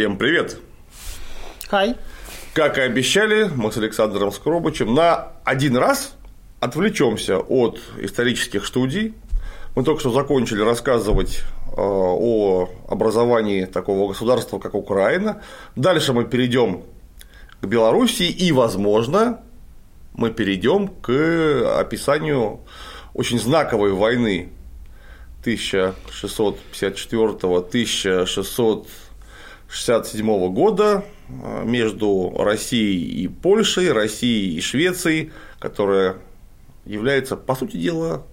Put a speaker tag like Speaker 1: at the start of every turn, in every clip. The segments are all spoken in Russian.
Speaker 1: Всем привет!
Speaker 2: Хай!
Speaker 1: Как и обещали, мы с Александром Скробычем на один раз отвлечемся от исторических студий. Мы только что закончили рассказывать э, о образовании такого государства, как Украина. Дальше мы перейдем к Белоруссии и, возможно, мы перейдем к описанию очень знаковой войны 1654-1667 года э, между Россией и Польшей, Россией и Швецией, которая является, по сути дела,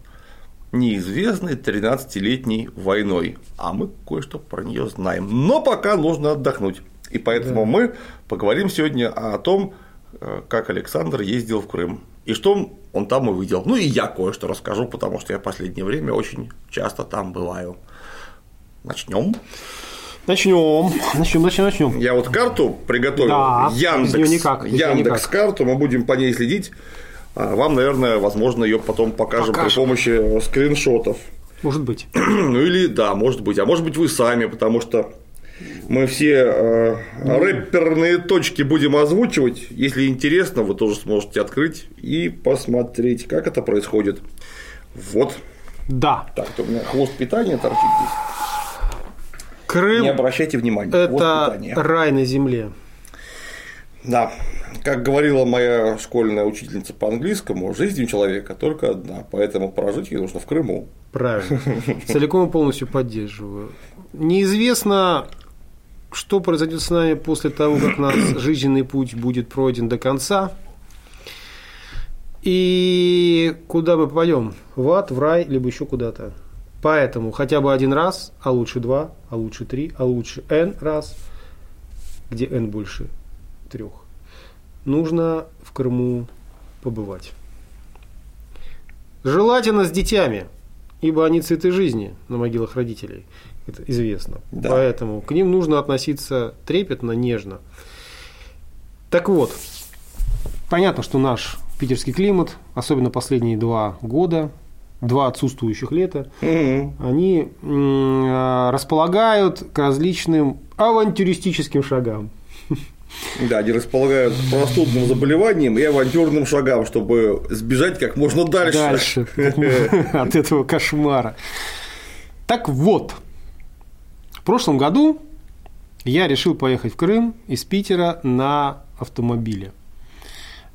Speaker 1: неизвестной 13-летней войной. А мы кое-что про нее знаем. Но пока нужно отдохнуть. И поэтому да. мы поговорим сегодня о том, э, как Александр ездил в Крым. И что он там увидел. Ну и я кое-что расскажу, потому что я в последнее время очень часто там бываю. Начнем.
Speaker 2: Начнем, начнем, начнем, начнем.
Speaker 1: Я вот карту приготовил.
Speaker 2: Да,
Speaker 1: Яндекс,
Speaker 2: никак,
Speaker 1: Яндекс никак. карту, мы будем по ней следить. А вам, наверное, возможно, ее потом покажем, покажем. при помощи скриншотов.
Speaker 2: Может быть.
Speaker 1: Ну или да, может быть. А может быть, вы сами, потому что мы все э, рэперные точки будем озвучивать. Если интересно, вы тоже сможете открыть и посмотреть, как это происходит. Вот.
Speaker 2: Да.
Speaker 1: Так, то у меня хвост питания торчит здесь.
Speaker 2: Крым.
Speaker 1: Не обращайте внимания.
Speaker 2: Это рай на земле.
Speaker 1: Да. Как говорила моя школьная учительница по английскому, жизнь у человека только одна, поэтому прожить ее нужно в Крыму.
Speaker 2: Правильно. Целиком и полностью поддерживаю. Неизвестно, что произойдет с нами после того, как наш жизненный путь будет пройден до конца. И куда мы попадем? В ад, в рай, либо еще куда-то. Поэтому хотя бы один раз, а лучше два, а лучше три, а лучше n раз, где n больше трех нужно в Крыму побывать. Желательно с детьми, ибо они цветы жизни на могилах родителей. Это известно. Да. Поэтому к ним нужно относиться трепетно, нежно. Так вот, понятно, что наш питерский климат, особенно последние два года, два отсутствующих лета, угу. они располагают к различным авантюристическим шагам.
Speaker 1: Да, они располагают простудным заболеванием и авантюрным шагам, чтобы сбежать как можно дальше.
Speaker 2: Дальше от этого кошмара. Так вот, в прошлом году я решил поехать в Крым из Питера на автомобиле.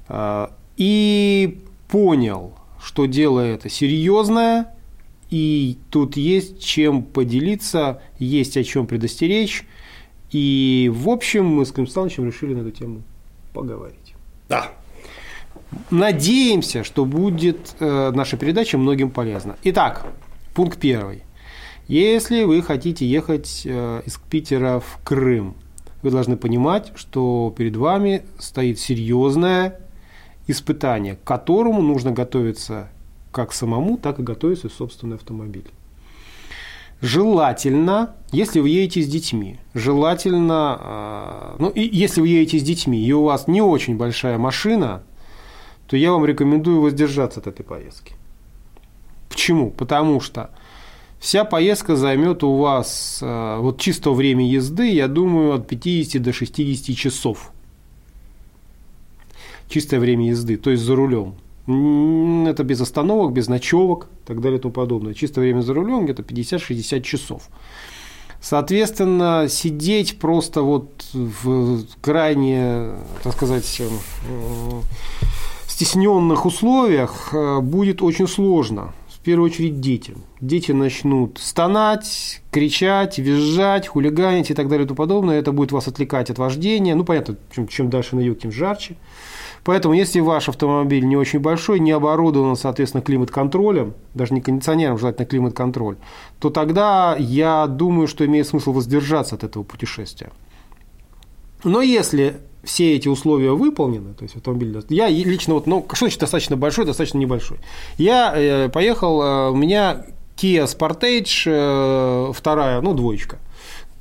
Speaker 2: А, и понял, что дело это серьезное, и тут есть чем поделиться, есть о чем предостеречь, и, в общем, мы с Станычем решили на эту тему поговорить.
Speaker 1: Да.
Speaker 2: Надеемся, что будет э, наша передача многим полезна. Итак, пункт первый. Если вы хотите ехать э, из Питера в Крым, вы должны понимать, что перед вами стоит серьезное испытание, к которому нужно готовиться как самому, так и готовиться в собственный автомобиль. Желательно, если вы едете с детьми, желательно, а, ну, и если вы едете с детьми, и у вас не очень большая машина, то я вам рекомендую воздержаться от этой поездки. Почему? Потому что вся поездка займет у вас а, вот чисто время езды, я думаю, от 50 до 60 часов. Чистое время езды, то есть за рулем. Это без остановок, без ночевок и так далее и тому подобное. Чистое время за рулем где-то 50-60 часов. Соответственно, сидеть просто вот в крайне, так сказать, стесненных условиях э, будет очень сложно. В первую очередь детям. Дети начнут стонать, кричать, визжать, хулиганить и так далее и тому подобное. Это будет вас отвлекать от вождения. Ну, понятно, чем дальше на юг, тем жарче. Поэтому, если ваш автомобиль не очень большой, не оборудован, соответственно, климат-контролем, даже не кондиционером, желательно климат-контроль, то тогда я думаю, что имеет смысл воздержаться от этого путешествия. Но если все эти условия выполнены, то есть автомобиль, я лично вот, ну, что значит достаточно большой, достаточно небольшой. Я э, поехал, э, у меня Kia Sportage, э, вторая, ну, двоечка –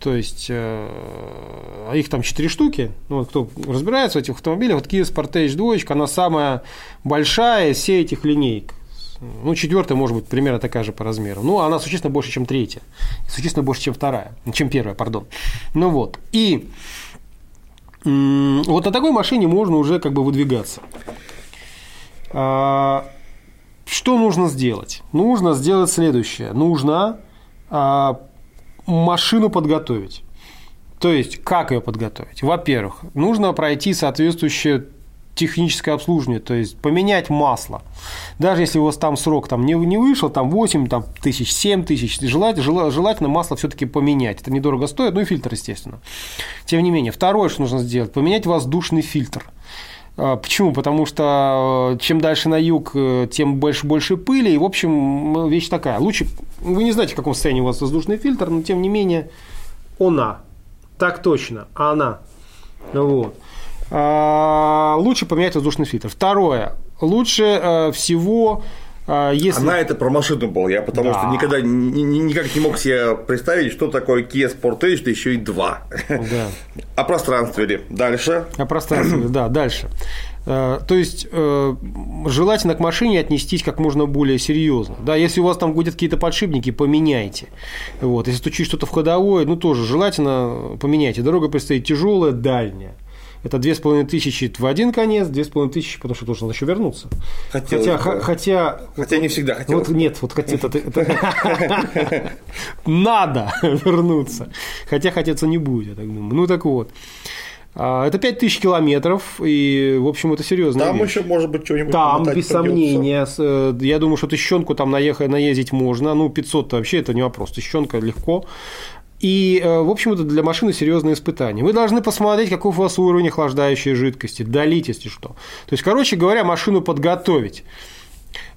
Speaker 2: то есть э, их там четыре штуки. Ну, кто разбирается в этих автомобилях, вот Kia Sportage 2, она самая большая из всех этих линеек. Ну, четвертая может быть примерно такая же по размеру. Ну, она существенно больше, чем третья. Существенно больше, чем вторая. Чем первая, пардон. Ну вот. И вот на такой машине можно уже как бы выдвигаться. А, что нужно сделать? Нужно сделать следующее. Нужно а, машину подготовить. То есть, как ее подготовить? Во-первых, нужно пройти соответствующее техническое обслуживание, то есть поменять масло. Даже если у вас там срок там, не, не вышел, там 8 там, тысяч, 7 тысяч, желательно, желательно масло все-таки поменять. Это недорого стоит, ну и фильтр, естественно. Тем не менее, второе, что нужно сделать, поменять воздушный фильтр. А, почему? Потому что э, чем дальше на юг, э, тем больше, больше пыли. И, в общем, вещь такая. Лучше, вы не знаете, в каком состоянии у вас воздушный фильтр, но, тем не менее, она. Так точно, она. Вот. А, лучше поменять воздушный фильтр. Второе. Лучше э, всего
Speaker 1: если... Она это про машину был, я потому да. что никогда ни, ни, никак не мог себе представить, что такое Kia Sportage, да еще и два. Да. О пространстве? Дальше.
Speaker 2: О пространстве, да, дальше. Э, то есть э, желательно к машине отнестись как можно более серьезно. Да, если у вас там будет какие-то подшипники, поменяйте. Вот. Если стучит что-то в ходовое, ну тоже желательно поменяйте. Дорога предстоит тяжелая, дальняя. Это две с половиной тысячи в один конец, две с половиной тысячи, потому что должен еще вернуться.
Speaker 1: Хотелось хотя, бы. хотя, хотя не всегда хотел.
Speaker 2: Вот нет, вот хотя это, надо вернуться. Хотя хотеться не будет, я так думаю. Ну так вот. А, это 5000 километров, и, в общем, это серьезно.
Speaker 1: Там вещь. еще, может быть, что-нибудь
Speaker 2: Там, без сомнения. Э, я думаю, что тыщенку там наехать, наездить можно. Ну, 500 вообще это не вопрос. Тыщенка легко. И, э, в общем, это для машины серьезное испытание. Вы должны посмотреть, каков у вас уровень охлаждающей жидкости, долить, если что. То есть, короче говоря, машину подготовить.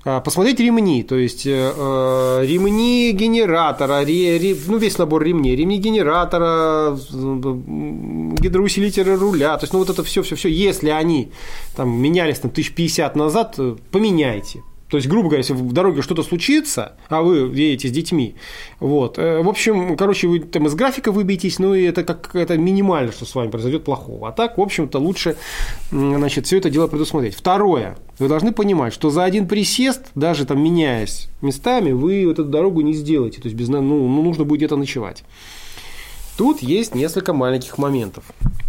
Speaker 2: А, посмотреть ремни, то есть э, э, ремни генератора, ре, ре, ну весь набор ремней, ремни генератора, гидроусилителя руля, то есть ну вот это все, все, все, если они там менялись там тысяч пятьдесят назад, поменяйте, то есть, грубо говоря, если в дороге что-то случится, а вы едете с детьми, вот, э, в общем, короче, вы там из графика выбьетесь, ну, и это как это минимально, что с вами произойдет плохого. А так, в общем-то, лучше, значит, все это дело предусмотреть. Второе, вы должны понимать, что за один присест, даже там меняясь местами, вы эту дорогу не сделаете, то есть, без, ну, ну нужно будет где-то ночевать. Тут есть несколько маленьких моментов.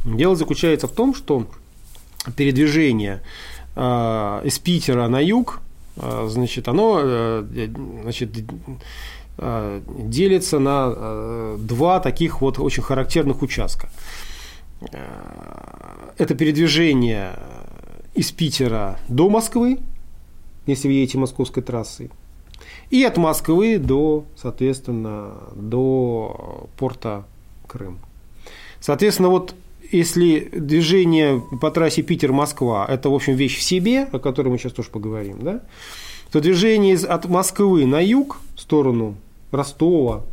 Speaker 2: Дело заключается в том, что передвижение э, из Питера на юг значит, оно э, значит, э, делится на э, два таких вот очень характерных участка. Это передвижение из Питера до Москвы, если вы едете московской трассой, и от Москвы до, соответственно, до порта Крым. Соответственно, вот если движение по трассе Питер-Москва – это, в общем, вещь в себе, о которой мы сейчас тоже поговорим, да, то движение от Москвы на юг, в сторону Ростова,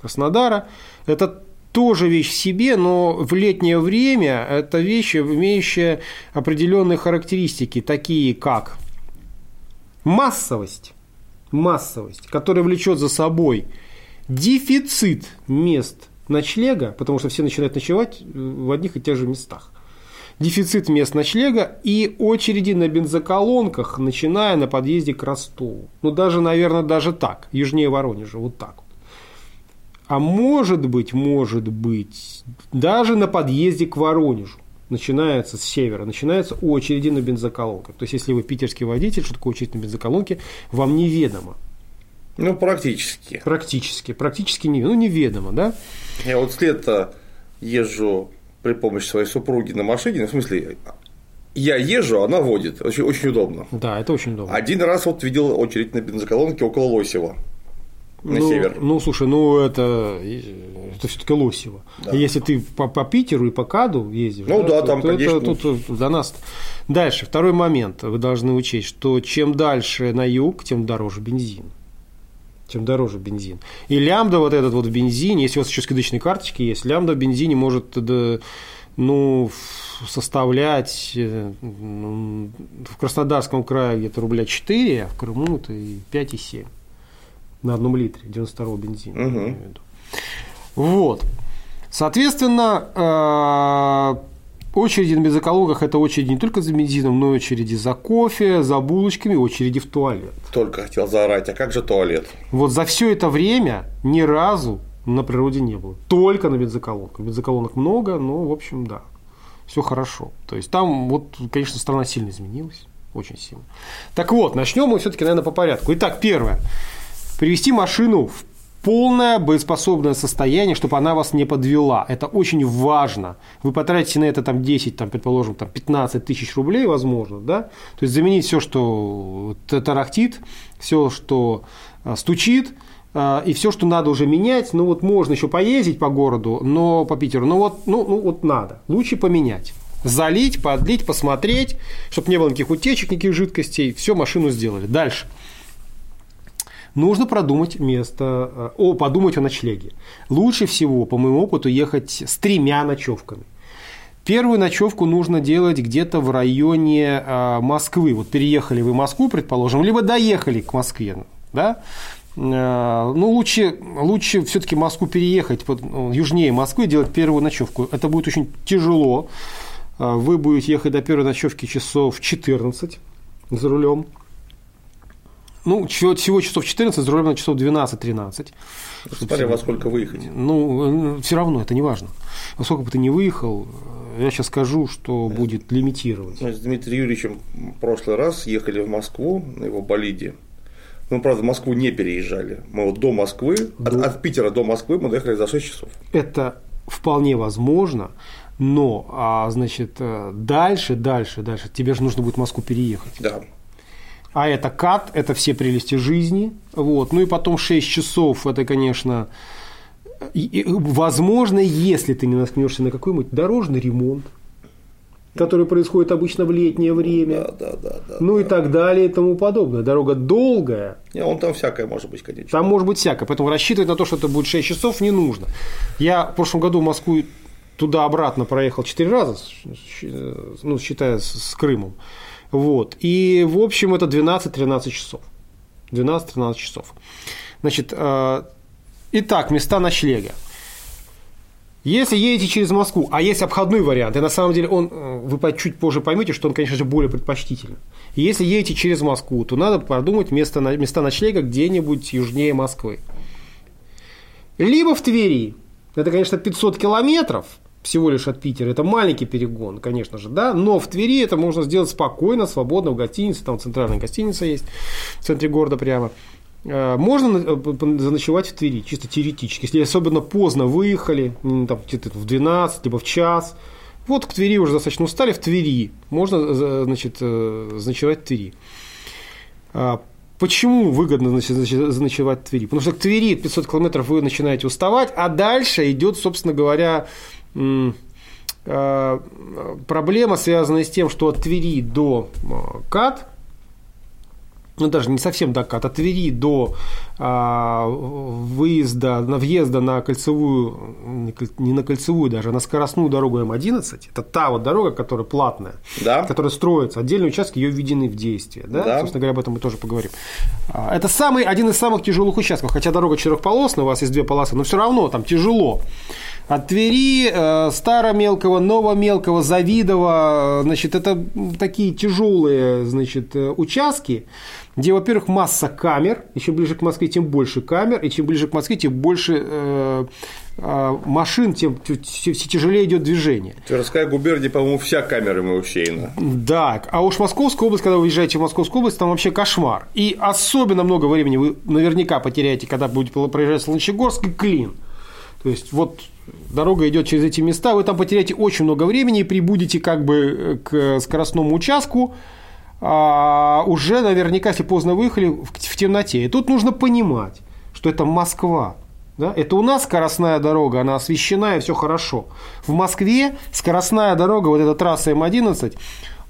Speaker 2: Краснодара, это тоже вещь в себе, но в летнее время это вещь, имеющая определенные характеристики, такие как массовость, массовость, которая влечет за собой дефицит мест ночлега, потому что все начинают ночевать в одних и тех же местах. Дефицит мест ночлега и очереди на бензоколонках, начиная на подъезде к Ростову. Ну, даже, наверное, даже так, южнее Воронежа, вот так вот. А может быть, может быть, даже на подъезде к Воронежу начинается с севера, начинаются очереди на бензоколонках. То есть, если вы питерский водитель, что такое очередь на бензоколонке, вам неведомо.
Speaker 1: Ну, практически.
Speaker 2: Практически. Практически не, ну, неведомо, да?
Speaker 1: Я вот след езжу при помощи своей супруги на машине, ну, в смысле, я езжу, она водит. Очень, очень удобно.
Speaker 2: Да, это очень удобно.
Speaker 1: Один раз вот видел очередь на бензоколонке около Лосева. На
Speaker 2: ну,
Speaker 1: север.
Speaker 2: Ну, слушай, ну это, это все-таки Лосево. Да. Если ты по, по Питеру и по Каду ездишь,
Speaker 1: ну да, да там, то конечно.
Speaker 2: Это, тут до нас. Дальше, второй момент. Вы должны учесть, что чем дальше на юг, тем дороже бензин чем дороже бензин. И лямбда вот этот вот в бензине, если у вас еще скидочные карточки есть, лямбда в бензине может да, ну, составлять э, ну, в Краснодарском крае где-то рубля 4, а в Крыму это и 5,7 на одном литре 92 бензина. Угу. Вот. Соответственно, э, Очереди на бензоколонках – это очереди не только за бензином, но и очереди за кофе, за булочками, очереди в туалет.
Speaker 1: Только хотел заорать, а как же туалет?
Speaker 2: Вот за все это время ни разу на природе не было. Только на бензоколонках. Бензоколонок много, но, в общем, да, все хорошо. То есть там, вот, конечно, страна сильно изменилась. Очень сильно. Так вот, начнем мы все-таки, наверное, по порядку. Итак, первое. Привести машину в полное боеспособное состояние, чтобы она вас не подвела. Это очень важно. Вы потратите на это там 10, там, предположим, там 15 тысяч рублей, возможно, да? То есть заменить все, что тарахтит, все, что а, стучит, а, и все, что надо уже менять, ну вот можно еще поездить по городу, но по Питеру, но вот, ну, ну вот надо, лучше поменять. Залить, подлить, посмотреть, чтобы не было никаких утечек, никаких жидкостей, все машину сделали. Дальше – нужно продумать место, э, о, подумать о ночлеге. Лучше всего, по моему опыту, ехать с тремя ночевками. Первую ночевку нужно делать где-то в районе э, Москвы. Вот переехали вы в Москву, предположим, либо доехали к Москве, да? Э, ну, лучше, лучше все-таки Москву переехать, под, ну, южнее Москвы, делать первую ночевку. Это будет очень тяжело. Вы будете ехать до первой ночевки часов 14 за рулем. Ну, всего часов 14, за рулем на часов 12-13.
Speaker 1: Смотря во сколько выехать.
Speaker 2: Ну, все равно, это не важно. Во сколько бы ты не выехал, я сейчас скажу, что будет лимитировать.
Speaker 1: Мы с Дмитрием Юрьевичем в прошлый раз ехали в Москву на его болиде. Мы, правда, в Москву не переезжали. Мы вот до Москвы, до... От, от Питера до Москвы мы доехали за 6 часов.
Speaker 2: Это вполне возможно, но, а, значит, э, дальше, дальше, дальше, тебе же нужно будет в Москву переехать.
Speaker 1: Да.
Speaker 2: А это кат, это все прелести жизни. Вот. Ну и потом 6 часов, это, конечно, возможно, если ты не наткнешься на какой-нибудь дорожный ремонт, который происходит обычно в летнее время.
Speaker 1: Да, да, да, да,
Speaker 2: ну да. и так далее и тому подобное. Дорога долгая.
Speaker 1: Не, он там всякое может быть, конечно.
Speaker 2: Там может быть всякое. Поэтому рассчитывать на то, что это будет 6 часов, не нужно. Я в прошлом году в Москву туда-обратно проехал 4 раза, ну, считая с Крымом. Вот. И, в общем, это 12-13 часов. 12-13 часов. Значит, э, итак, места ночлега. Если едете через Москву, а есть обходной вариант, и на самом деле он, э, вы чуть позже поймете, что он, конечно же, более предпочтительный. Если едете через Москву, то надо продумать место, места ночлега где-нибудь южнее Москвы. Либо в Твери. Это, конечно, 500 километров – всего лишь от Питера. Это маленький перегон, конечно же, да, но в Твери это можно сделать спокойно, свободно в гостинице, там центральная гостиница есть в центре города прямо. Э, можно э, заночевать в Твери, чисто теоретически. Если особенно поздно выехали, там, где-то в 12, либо в час, вот к Твери уже достаточно устали, в Твери можно э, значит, заночевать в Твери. А, почему выгодно значит, заночевать в Твери? Потому что к Твери 500 километров вы начинаете уставать, а дальше идет, собственно говоря, проблема, связанная с тем, что от Твери до э, КАТ, ну даже не совсем до КАТ, от Твери до а, выезда, на въезда на кольцевую, не на кольцевую даже, а на скоростную дорогу М11, это та вот дорога, которая платная,
Speaker 1: да.
Speaker 2: которая строится, отдельные участки ее введены в действие, да?
Speaker 1: Да.
Speaker 2: собственно говоря, об этом мы тоже поговорим. А, это самый, один из самых тяжелых участков, хотя дорога четырехполосная, у вас есть две полосы, но все равно там тяжело. От Твери, э, Старомелкого, Новомелкого, Завидова, э, значит, это такие тяжелые, значит, э, участки, где, во-первых, масса камер, и чем ближе к Москве, тем больше камер, и чем ближе к Москве, тем больше э, э, машин, тем, тем тяжелее идет движение.
Speaker 1: Тверская губерния, по-моему, вся камерами усеяна.
Speaker 2: Да, а уж Московская область, когда вы въезжаете в Московскую область, там вообще кошмар. И особенно много времени вы наверняка потеряете, когда будете проезжать Солнечегорск и Клин. То есть вот дорога идет через эти места, вы там потеряете очень много времени и прибудете как бы к скоростному участку, а уже наверняка, если поздно выехали, в, в темноте. И тут нужно понимать, что это Москва. Да? Это у нас скоростная дорога, она освещена и все хорошо. В Москве скоростная дорога, вот эта трасса М11,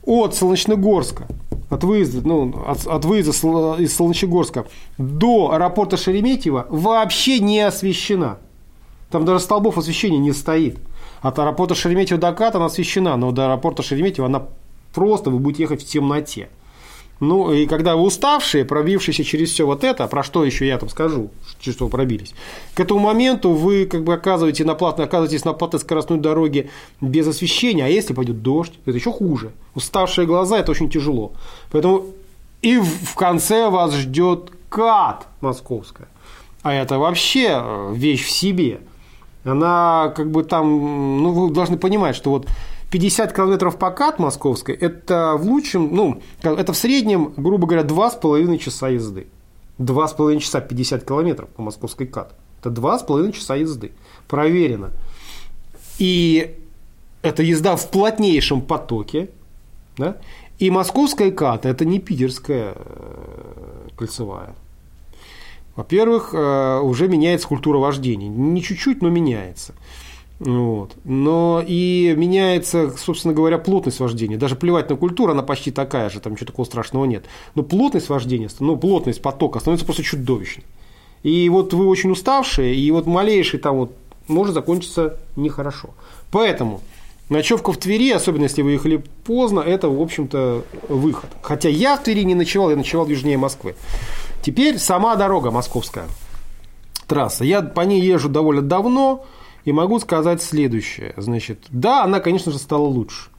Speaker 2: от Солнечногорска, от выезда, ну, от, от выезда из Солнечногорска до аэропорта Шереметьево вообще не освещена. Там даже столбов освещения не стоит. От аэропорта Шереметьево до Кат она освещена, но до аэропорта Шереметьево она просто, вы будете ехать в темноте. Ну, и когда вы уставшие, пробившиеся через все вот это, про что еще я там скажу, что вы пробились, к этому моменту вы как бы оказываете на платной, оказываетесь на платной скоростной дороге без освещения, а если пойдет дождь, это еще хуже. Уставшие глаза – это очень тяжело. Поэтому и в конце вас ждет кат московская. А это вообще э, вещь в себе. Она как бы там, ну, вы должны понимать, что вот 50 километров по КАТ московской, это в лучшем, ну, это в среднем, грубо говоря, 2,5 часа езды. 2,5 часа 50 километров по московской КАТ. Это 2,5 часа езды. Проверено. И это езда в плотнейшем потоке. Да? И московская КАТ – это не питерская э, кольцевая. Во-первых, э, уже меняется культура вождения. Не чуть-чуть, но меняется. Вот. Но и меняется, собственно говоря, плотность вождения. Даже плевать на культуру, она почти такая же, там ничего такого страшного нет. Но плотность вождения, ну, плотность потока становится просто чудовищной. И вот вы очень уставшие, и вот малейший там вот может закончиться нехорошо. Поэтому ночевка в Твери, особенно если вы ехали поздно, это, в общем-то, выход. Хотя я в Твери не ночевал, я ночевал южнее Москвы. Теперь сама дорога московская, трасса. Я по ней езжу довольно давно, и могу сказать следующее. Значит, да, она, конечно же, стала лучше.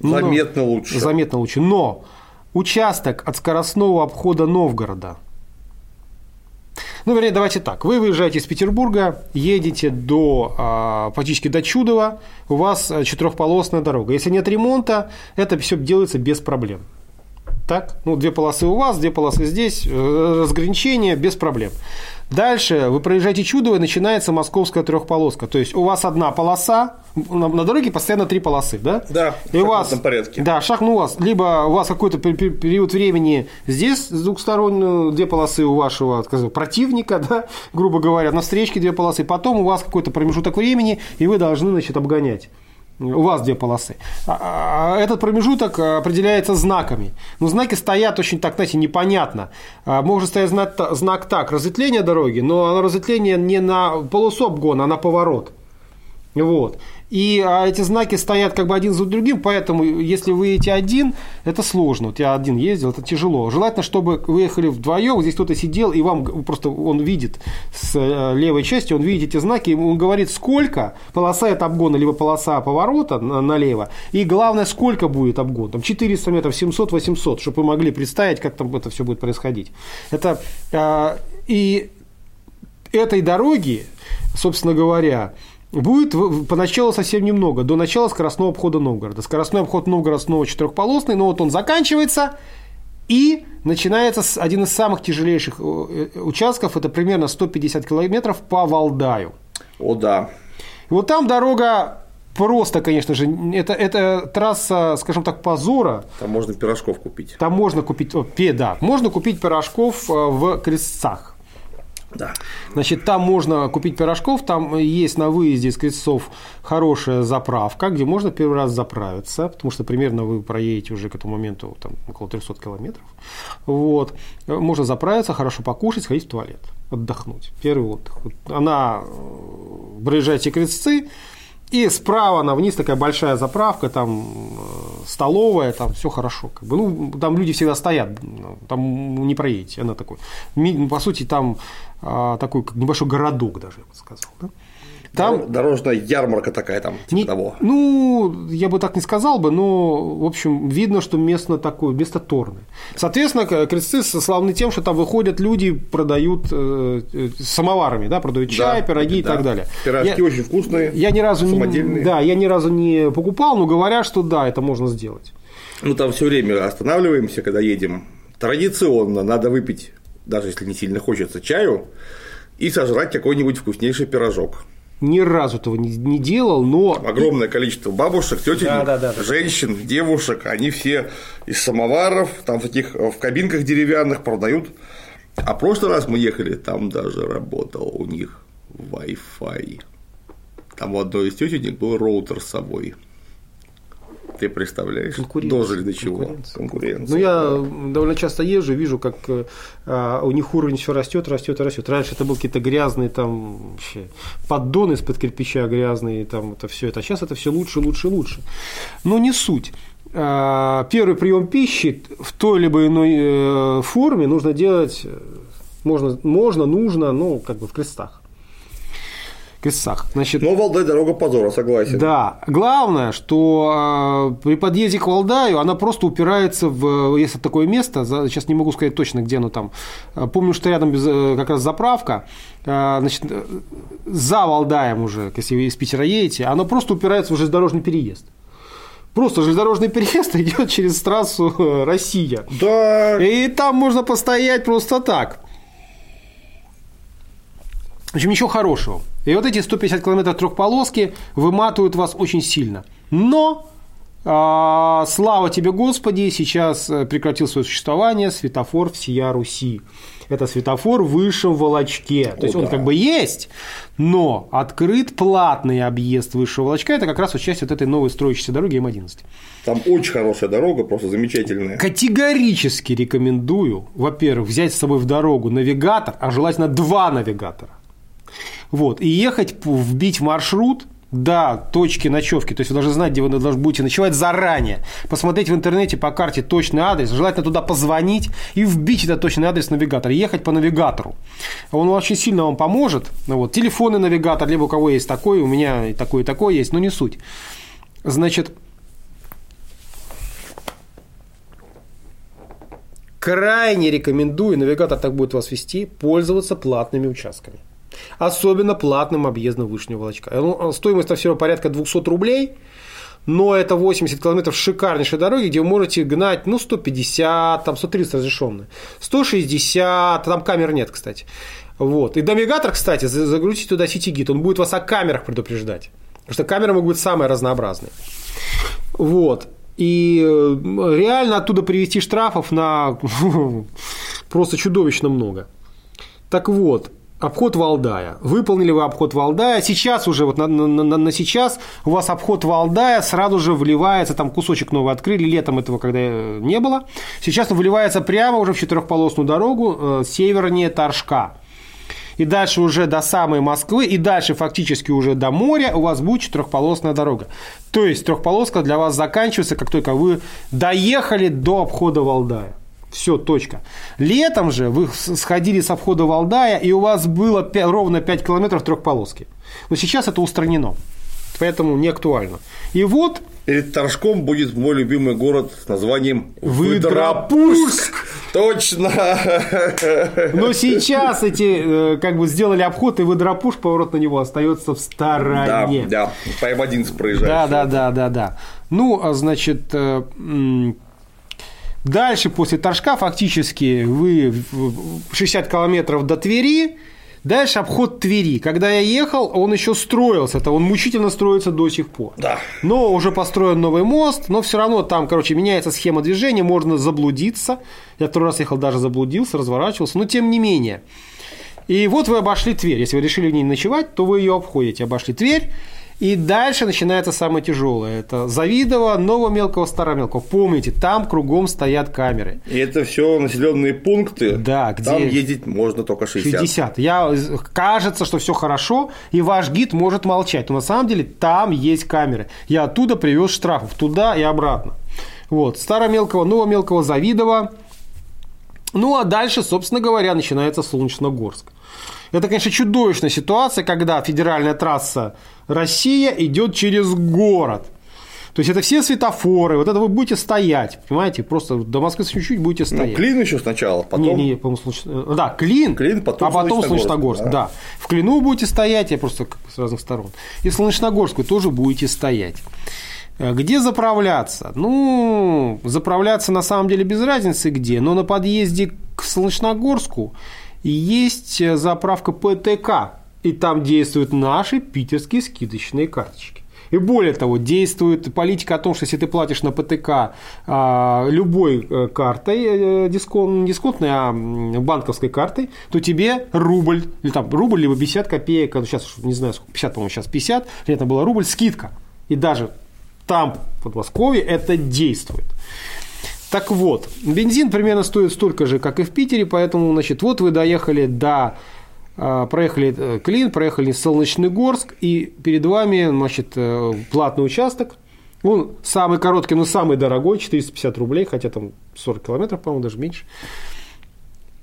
Speaker 1: Но, заметно лучше.
Speaker 2: Заметно лучше. Но участок от скоростного обхода Новгорода. Ну, вернее, давайте так. Вы выезжаете из Петербурга, едете до, а, практически до Чудова, у вас четырехполосная дорога. Если нет ремонта, это все делается без проблем. Так? Ну, две полосы у вас, две полосы здесь, э, разграничение без проблем. Дальше вы проезжаете Чудово, и начинается московская трехполоска. То есть у вас одна полоса, на, на дороге постоянно три полосы, да?
Speaker 1: Да,
Speaker 2: и
Speaker 1: в
Speaker 2: у вас,
Speaker 1: порядке.
Speaker 2: Да, шаг ну у вас. Либо у вас какой-то период времени здесь с двухсторонней две полосы у вашего сказать, противника, да, грубо говоря, на встречке две полосы. Потом у вас какой-то промежуток времени, и вы должны, значит, обгонять. У вас две полосы. А, а этот промежуток определяется знаками. Но знаки стоят очень так, знаете, непонятно. А, может стоять знак так, разветвление дороги, но разветвление не на полосу обгона, а на поворот. Вот. И а эти знаки стоят как бы один за другим, поэтому если вы едете один, это сложно. Вот я один ездил, это тяжело. Желательно, чтобы вы ехали вдвоем, здесь кто-то сидел, и вам просто он видит с э, левой части, он видит эти знаки, он говорит, сколько полоса это обгона, либо полоса поворота налево, и главное, сколько будет обгон. Там 400 метров, 700, 800, чтобы вы могли представить, как там это все будет происходить. Это, а, и этой дороги, собственно говоря, будет поначалу совсем немного, до начала скоростного обхода Новгорода. Скоростной обход Новгорода снова четырехполосный, но вот он заканчивается, и начинается один из самых тяжелейших э, э, участков, это примерно 150 километров по Валдаю.
Speaker 1: О, да.
Speaker 2: И вот там дорога просто, конечно же, это, это трасса, скажем так, позора.
Speaker 1: Там можно пирожков купить.
Speaker 2: Там можно купить, о, да, можно купить пирожков э, в крестцах.
Speaker 1: Да.
Speaker 2: Значит, там можно купить пирожков, там есть на выезде из Крестцов хорошая заправка, где можно первый раз заправиться, потому что примерно вы проедете уже к этому моменту там, около 300 километров. Вот. Можно заправиться, хорошо покушать, сходить в туалет, отдохнуть. Первый отдых. Она э, проезжаете Крестцы, и справа на вниз такая большая заправка, там э, столовая, там все хорошо. Как бы. Ну, там люди всегда стоят, там не проедете. Она такой. По сути, там а, такой небольшой городок даже, я бы сказал. Да?
Speaker 1: Там дорожная ярмарка такая там, типа
Speaker 2: не,
Speaker 1: того.
Speaker 2: Ну, я бы так не сказал бы, но, в общем, видно, что место такое, место торное. Соответственно, крестцы славны тем, что там выходят люди, продают э, э самоварами, да, продают чай, да, пироги да. и так далее.
Speaker 1: Пирожки я, очень вкусные,
Speaker 2: я ни разу не, да, я ни разу не покупал, но говорят, что да, это можно сделать.
Speaker 1: Ну, там все время останавливаемся, когда едем. Традиционно надо выпить, даже если не сильно хочется, чаю и сожрать какой-нибудь вкуснейший пирожок
Speaker 2: ни разу этого не, не делал, но...
Speaker 1: Там огромное количество бабушек, тетей, да, да, да, женщин, да. девушек, они все из самоваров, там в таких в кабинках деревянных продают. А в прошлый раз мы ехали, там даже работал у них Wi-Fi. Там у одной из тетенек был роутер с собой. Ты представляешь? Дожили до чего? Конкуренция.
Speaker 2: Конкуренция. Ну, я довольно часто езжу, вижу, как а, у них уровень все растет, растет, растет. Раньше это был какие-то грязные там вообще поддоны из-под кирпича грязные, там это все это. А сейчас это все лучше, лучше, лучше. Но не суть. э, первый прием пищи в той либо иной э, форме нужно делать, э, можно, можно, нужно, ну, как бы в крестах. Крестах. Значит,
Speaker 1: Но Валдай дорога позора, согласен.
Speaker 2: да. Главное, что э, при подъезде к Валдаю она просто упирается в, если такое место, сейчас не могу сказать точно, где оно там. Э, Помню, что рядом э, как раз заправка, э, значит, э, за Валдаем уже, если вы из Питера едете, оно просто упирается в железнодорожный переезд. Просто железнодорожный переезд идет через трассу э, Россия.
Speaker 1: Да,
Speaker 2: И там можно постоять просто так. В общем, ничего хорошего. И вот эти 150 километров трехполоски выматывают вас очень сильно. Но а, слава тебе, Господи, сейчас э, прекратил свое существование светофор всея Руси. Это светофор в высшем Волочке. То есть
Speaker 1: О,
Speaker 2: он
Speaker 1: да.
Speaker 2: как бы есть, но открыт платный объезд высшего Волочка. Это как раз вот часть вот этой новой строящейся дороги М11.
Speaker 1: там очень хорошая дорога, просто замечательная.
Speaker 2: Категорически рекомендую, во-первых, взять с собой в дорогу навигатор, а желательно два навигатора. Вот, и ехать, вбить маршрут до точки ночевки, то есть вы должны знать, где вы должны будете ночевать заранее, посмотреть в интернете по карте точный адрес, желательно туда позвонить и вбить этот точный адрес в навигатор, ехать по навигатору. Он очень сильно вам поможет. Ну Вот, телефонный навигатор, либо у кого есть такой, у меня такой, и такой есть, но не суть. Значит, крайне рекомендую, навигатор так будет вас вести, пользоваться платными участками. Особенно платным объездом Вышнего Волочка. Ну, Стоимость всего порядка 200 рублей, но это 80 километров шикарнейшей дороги, где вы можете гнать, ну, 150, там 130 разрешенные, 160, там камер нет, кстати. Вот. И навигатор, кстати, за- загрузите туда сетигит, он будет вас о камерах предупреждать. Потому что камеры могут быть самые разнообразные. Вот. И э, реально оттуда привести штрафов на просто чудовищно много. Так вот, обход Валдая. Выполнили вы обход Валдая. Сейчас уже, вот на, на- на- на сейчас у вас обход Валдая сразу же вливается, там кусочек новый открыли, летом этого когда э, не было. Сейчас он вливается прямо уже в четырехполосную дорогу э, севернее Торжка. И дальше уже до самой Москвы, и дальше фактически уже до моря у вас будет четырехполосная дорога. То есть трехполоска для вас заканчивается, как только вы доехали до обхода Валдая. Все, точка. Летом же вы сходили с обхода Валдая, и у вас было пя- ровно 5 километров трехполоски. Но сейчас это устранено. Поэтому не актуально. И вот
Speaker 1: Перед Торжком будет мой любимый город с названием
Speaker 2: Выдропуск.
Speaker 1: Точно!
Speaker 2: Но сейчас эти э, как бы сделали обход, и Выдропуш, поворот на него остается в
Speaker 1: Да,
Speaker 2: стороне.
Speaker 1: да, по М11 проезжаешь.
Speaker 2: Да, да, да, да, да. Ну, а, значит, э, дальше после Торжка фактически вы в- в 60 километров до Твери, дальше обход Твери. Когда я ехал, он еще строился, это он мучительно строится до сих пор.
Speaker 1: Да.
Speaker 2: Но уже построен новый мост, но все равно там, короче, меняется схема движения, можно заблудиться. Я второй раз ехал, даже заблудился, разворачивался, но тем не менее. И вот вы обошли Тверь. Если вы решили в ней ночевать, то вы ее обходите. Обошли Тверь. И дальше начинается самое тяжелое. Это Завидово, Новомелкого, Старомелкого. Помните, там кругом стоят камеры.
Speaker 1: И это все населенные пункты.
Speaker 2: Да, где-
Speaker 1: Там ездить можно только 60.
Speaker 2: 60. Я, кажется, что все хорошо, и ваш гид может молчать. Но на самом деле там есть камеры. Я оттуда привез штрафов, туда и обратно. Вот. Старомелкого, Новомелкого, Завидово. Ну, а дальше, собственно говоря, начинается Солнечногорск. Это, конечно, чудовищная ситуация, когда федеральная трасса Россия идет через город. То есть это все светофоры, вот это вы будете стоять, понимаете, просто до Москвы чуть-чуть будете
Speaker 1: Ну,
Speaker 2: стоять.
Speaker 1: Клин еще сначала, потом.
Speaker 2: Не, не, по-моему, Солнеч- да, Клин,
Speaker 1: Клин, потом
Speaker 2: а потом
Speaker 1: Солнечногорск, да.
Speaker 2: да. В Клину будете стоять, я просто с разных сторон. И в Солнечногорск вы тоже будете стоять. Э, Где заправляться? Ну, заправляться на самом деле без разницы где, но на подъезде к Солнечногорску есть э, заправка ПТК, и там действуют наши питерские скидочные карточки. И более того, действует политика о том, что если ты платишь на ПТК а, любой э, картой, э, дискон- не дисконтной, а банковской картой, то тебе рубль, или там рубль, либо 50 копеек, а сейчас, не знаю, сколько, 50, по-моему, сейчас 50, или это было рубль, скидка. И даже там, в Подмосковье, это действует. Так вот, бензин примерно стоит столько же, как и в Питере, поэтому, значит, вот вы доехали до а, проехали э, Клин, проехали Солнечный Горск, и перед вами, значит, э, платный участок, Он самый короткий, но самый дорогой, 450 рублей, хотя там 40 километров, по-моему, даже меньше.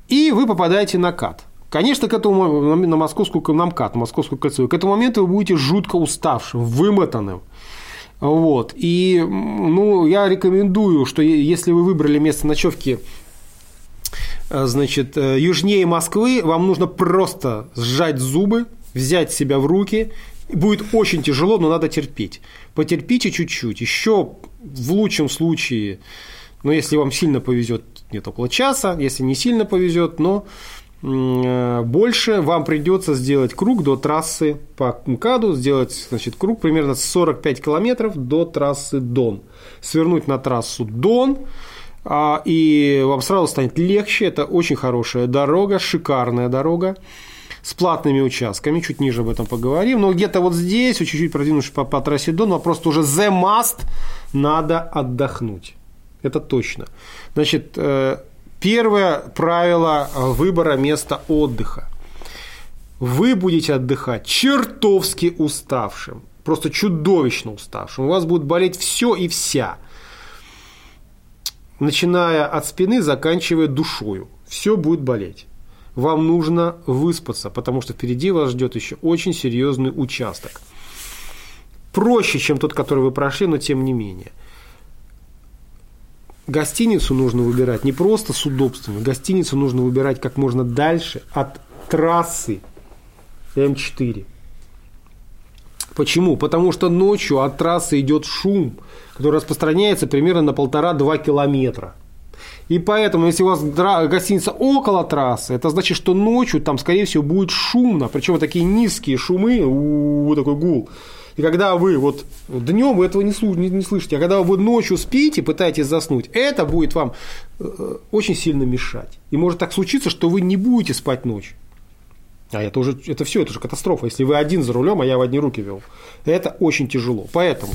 Speaker 2: И вы попадаете на кат. Конечно, к этому на московскую на МКАД, на московскую кольцевую, к этому моменту вы будете жутко уставшим, вымотанным. Вот. И ну, я рекомендую, что если вы выбрали место ночевки э, значит, э, южнее Москвы, вам нужно просто сжать зубы, взять себя в руки. Будет очень тяжело, но надо терпеть. Потерпите чуть-чуть. Еще в лучшем случае, ну, если вам сильно повезет, нет около часа, если не сильно повезет, но больше вам придется сделать круг до трассы по МКАДу, сделать значит, круг примерно 45 километров до трассы Дон. Свернуть на трассу Дон, а, и вам сразу станет легче. Это очень хорошая дорога, шикарная дорога с платными участками, чуть ниже об этом поговорим, но где-то вот здесь, чуть-чуть продвинувшись по, по трассе Дон, вам просто уже the must надо отдохнуть. Это точно. Значит, э, первое правило э, выбора места отдыха. Вы будете отдыхать чертовски уставшим, просто чудовищно уставшим. У вас будет болеть все и вся начиная от спины, заканчивая душою. Все будет болеть. Вам нужно выспаться, потому что впереди вас ждет еще очень серьезный участок. Проще, чем тот, который вы прошли, но тем не менее. Гостиницу нужно выбирать не просто с удобствами, гостиницу нужно выбирать как можно дальше от трассы М4. Почему? Потому что ночью от трассы идет шум, который распространяется примерно на полтора-два километра. И поэтому, если у вас гостиница около трассы, это значит, что ночью там, скорее всего, будет шумно. Причем такие низкие шумы, у вот такой гул. И когда вы вот днем вы этого не, слу- не- не слышите, а когда вы ночью спите, пытаетесь заснуть, это будет вам э, очень сильно мешать. И может так случиться, что вы не будете спать ночью. А это уже, это все, это же катастрофа. Если вы один за рулем, а я в одни руки вел, это очень тяжело. Поэтому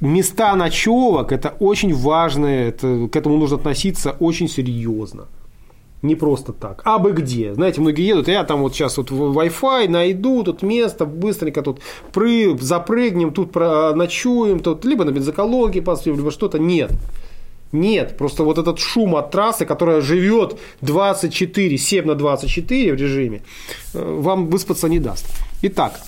Speaker 2: места ночевок это очень важно, это, к этому нужно относиться очень серьезно. Не просто так. А бы где? Знаете, многие едут, я там вот сейчас вот Wi-Fi найду тут место, быстренько тут пры, запрыгнем, тут ночуем, тут либо на бензоколонке поспим, либо что-то. Нет. Нет, просто вот этот шум от трассы, которая живет 24, 7 на 24 в режиме, э, вам выспаться не даст. Итак,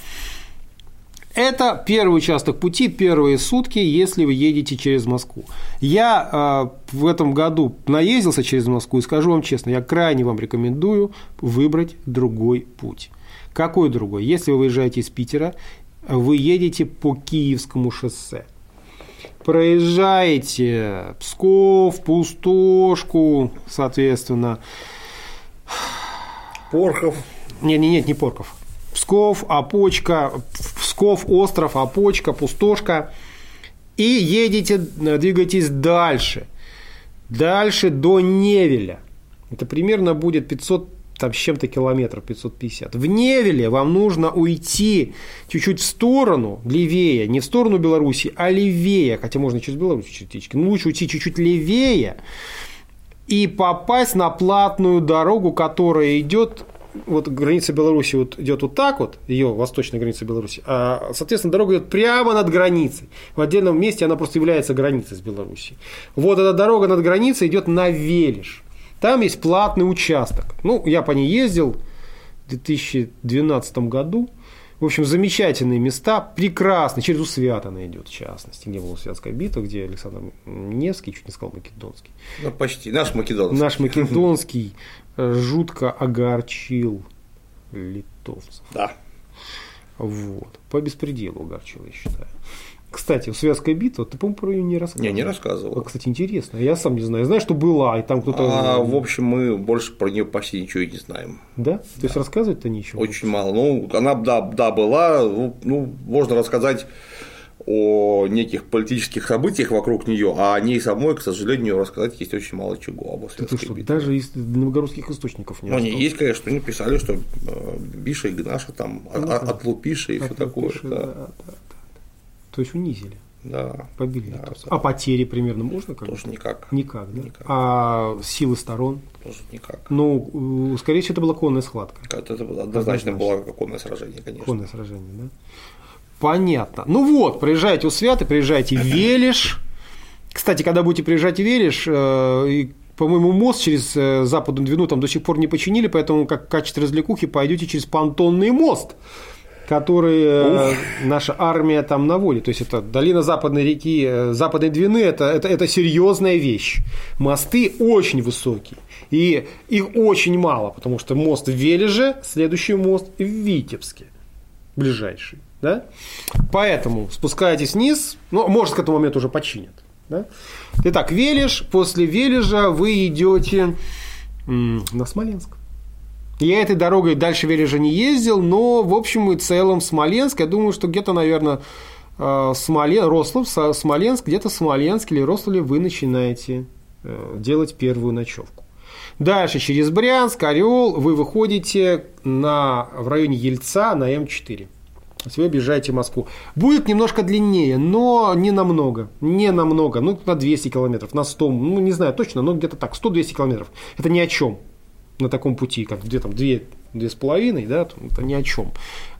Speaker 2: это первый участок пути, первые сутки, если вы едете через Москву. Я э, в этом году наездился через Москву и скажу вам честно, я крайне вам рекомендую выбрать другой путь. Какой другой? Если вы выезжаете из Питера, вы едете по Киевскому шоссе. Проезжаете Псков, Пустошку, соответственно,
Speaker 1: Порхов.
Speaker 2: нет, нет, нет, не Порков. Псков, Опочка, Псков, остров, Опочка, Пустошка. И едете, э, двигаетесь дальше. Дальше до Невеля. Это примерно будет 500 там, с чем-то километров, 550. В Невеле вам нужно уйти чуть-чуть в сторону, левее, не в сторону Беларуси, а левее, хотя можно через Беларусь чуть-чуть, но лучше уйти чуть-чуть левее и попасть на платную дорогу, которая идет вот граница Беларуси вот идет вот так вот, ее восточная граница Беларуси, а, соответственно, дорога идет прямо над границей. В отдельном месте она просто является границей с Белоруссией. Вот эта дорога над границей идет на Велиш. Там есть платный участок. Ну, я по ней ездил в 2012 году. В общем, замечательные места, прекрасные. Через Усвят она идет, в частности, где была Усвятская битва, где Александр Невский, чуть не сказал Македонский.
Speaker 1: Ну, почти. Наш Македонский.
Speaker 2: Наш Македонский жутко огорчил литовцев.
Speaker 1: Да.
Speaker 2: Вот. По беспределу огорчил, я считаю. Кстати, Связская битва, ты, по-моему, про нее не рассказывал.
Speaker 1: Не, не рассказывал.
Speaker 2: Вот, Кстати, интересно. Я сам не знаю. Я знаю, что была, и там кто-то...
Speaker 1: А, в общем, мы больше про нее почти ничего и не знаем.
Speaker 2: Да? То есть рассказывать-то ничего?
Speaker 1: Очень мало. Ну, она, да, да, была. Ну, ну, можно рассказать о неких политических событиях вокруг нее, а о ней самой, к сожалению, рассказать есть очень мало чего об
Speaker 2: Ты
Speaker 1: Освенской
Speaker 2: что,
Speaker 1: битве.
Speaker 2: даже из новгородских источников не
Speaker 1: Ну, они
Speaker 2: рассказал?
Speaker 1: есть, конечно, они писали, что э, Биша и Гнаша там
Speaker 2: Ну,
Speaker 1: от,
Speaker 2: да.
Speaker 1: от Лупиши и все такое. Да,
Speaker 2: да, да, да. То есть унизили,
Speaker 1: да,
Speaker 2: побили
Speaker 1: Да, да.
Speaker 2: А потери примерно можно как
Speaker 1: тоже никак.
Speaker 2: Никак, да?
Speaker 1: Никак.
Speaker 2: А силы сторон?
Speaker 1: Тоже никак.
Speaker 2: Ну, э, скорее всего, это была конная схватка.
Speaker 1: Это однозначно
Speaker 2: Однозначно.
Speaker 1: было конное сражение, конечно.
Speaker 2: Конное сражение, да? Понятно. Ну вот, приезжайте у Святы, приезжайте в Велиш. Кстати, когда будете приезжать в Велиш, э, по-моему, мост через э, Западную Двину там до сих пор не починили, поэтому как в качестве развлекухи пойдете через понтонный мост который э, наша армия там наводит. То есть это долина Западной реки, э, Западной Двины это, это, это серьезная вещь. Мосты очень высокие. И их очень мало, потому что мост в Вележе, следующий мост в Витебске, ближайший. Да? Поэтому спускаетесь вниз, ну, может, к этому моменту уже починят. Да? Итак, Вележ, после Вележа вы идете на Смоленск. Я этой дорогой дальше Вележа не ездил, но в общем и целом Смоленск, я думаю, что где-то, наверное, э, Смолен, Рослав, Смоленск, где-то Смоленск или Рославле вы начинаете э, делать первую ночевку. Дальше через Брянск, Орел вы выходите на, в районе Ельца на М4. Вы объезжаете Москву. Будет немножко длиннее, но не намного. Не намного. Ну, на 200 километров, на 100, ну, не знаю точно, но где-то так, 100-200 километров. Это ни о чем на таком пути, как где там две, две с половиной, да, это ни о чем.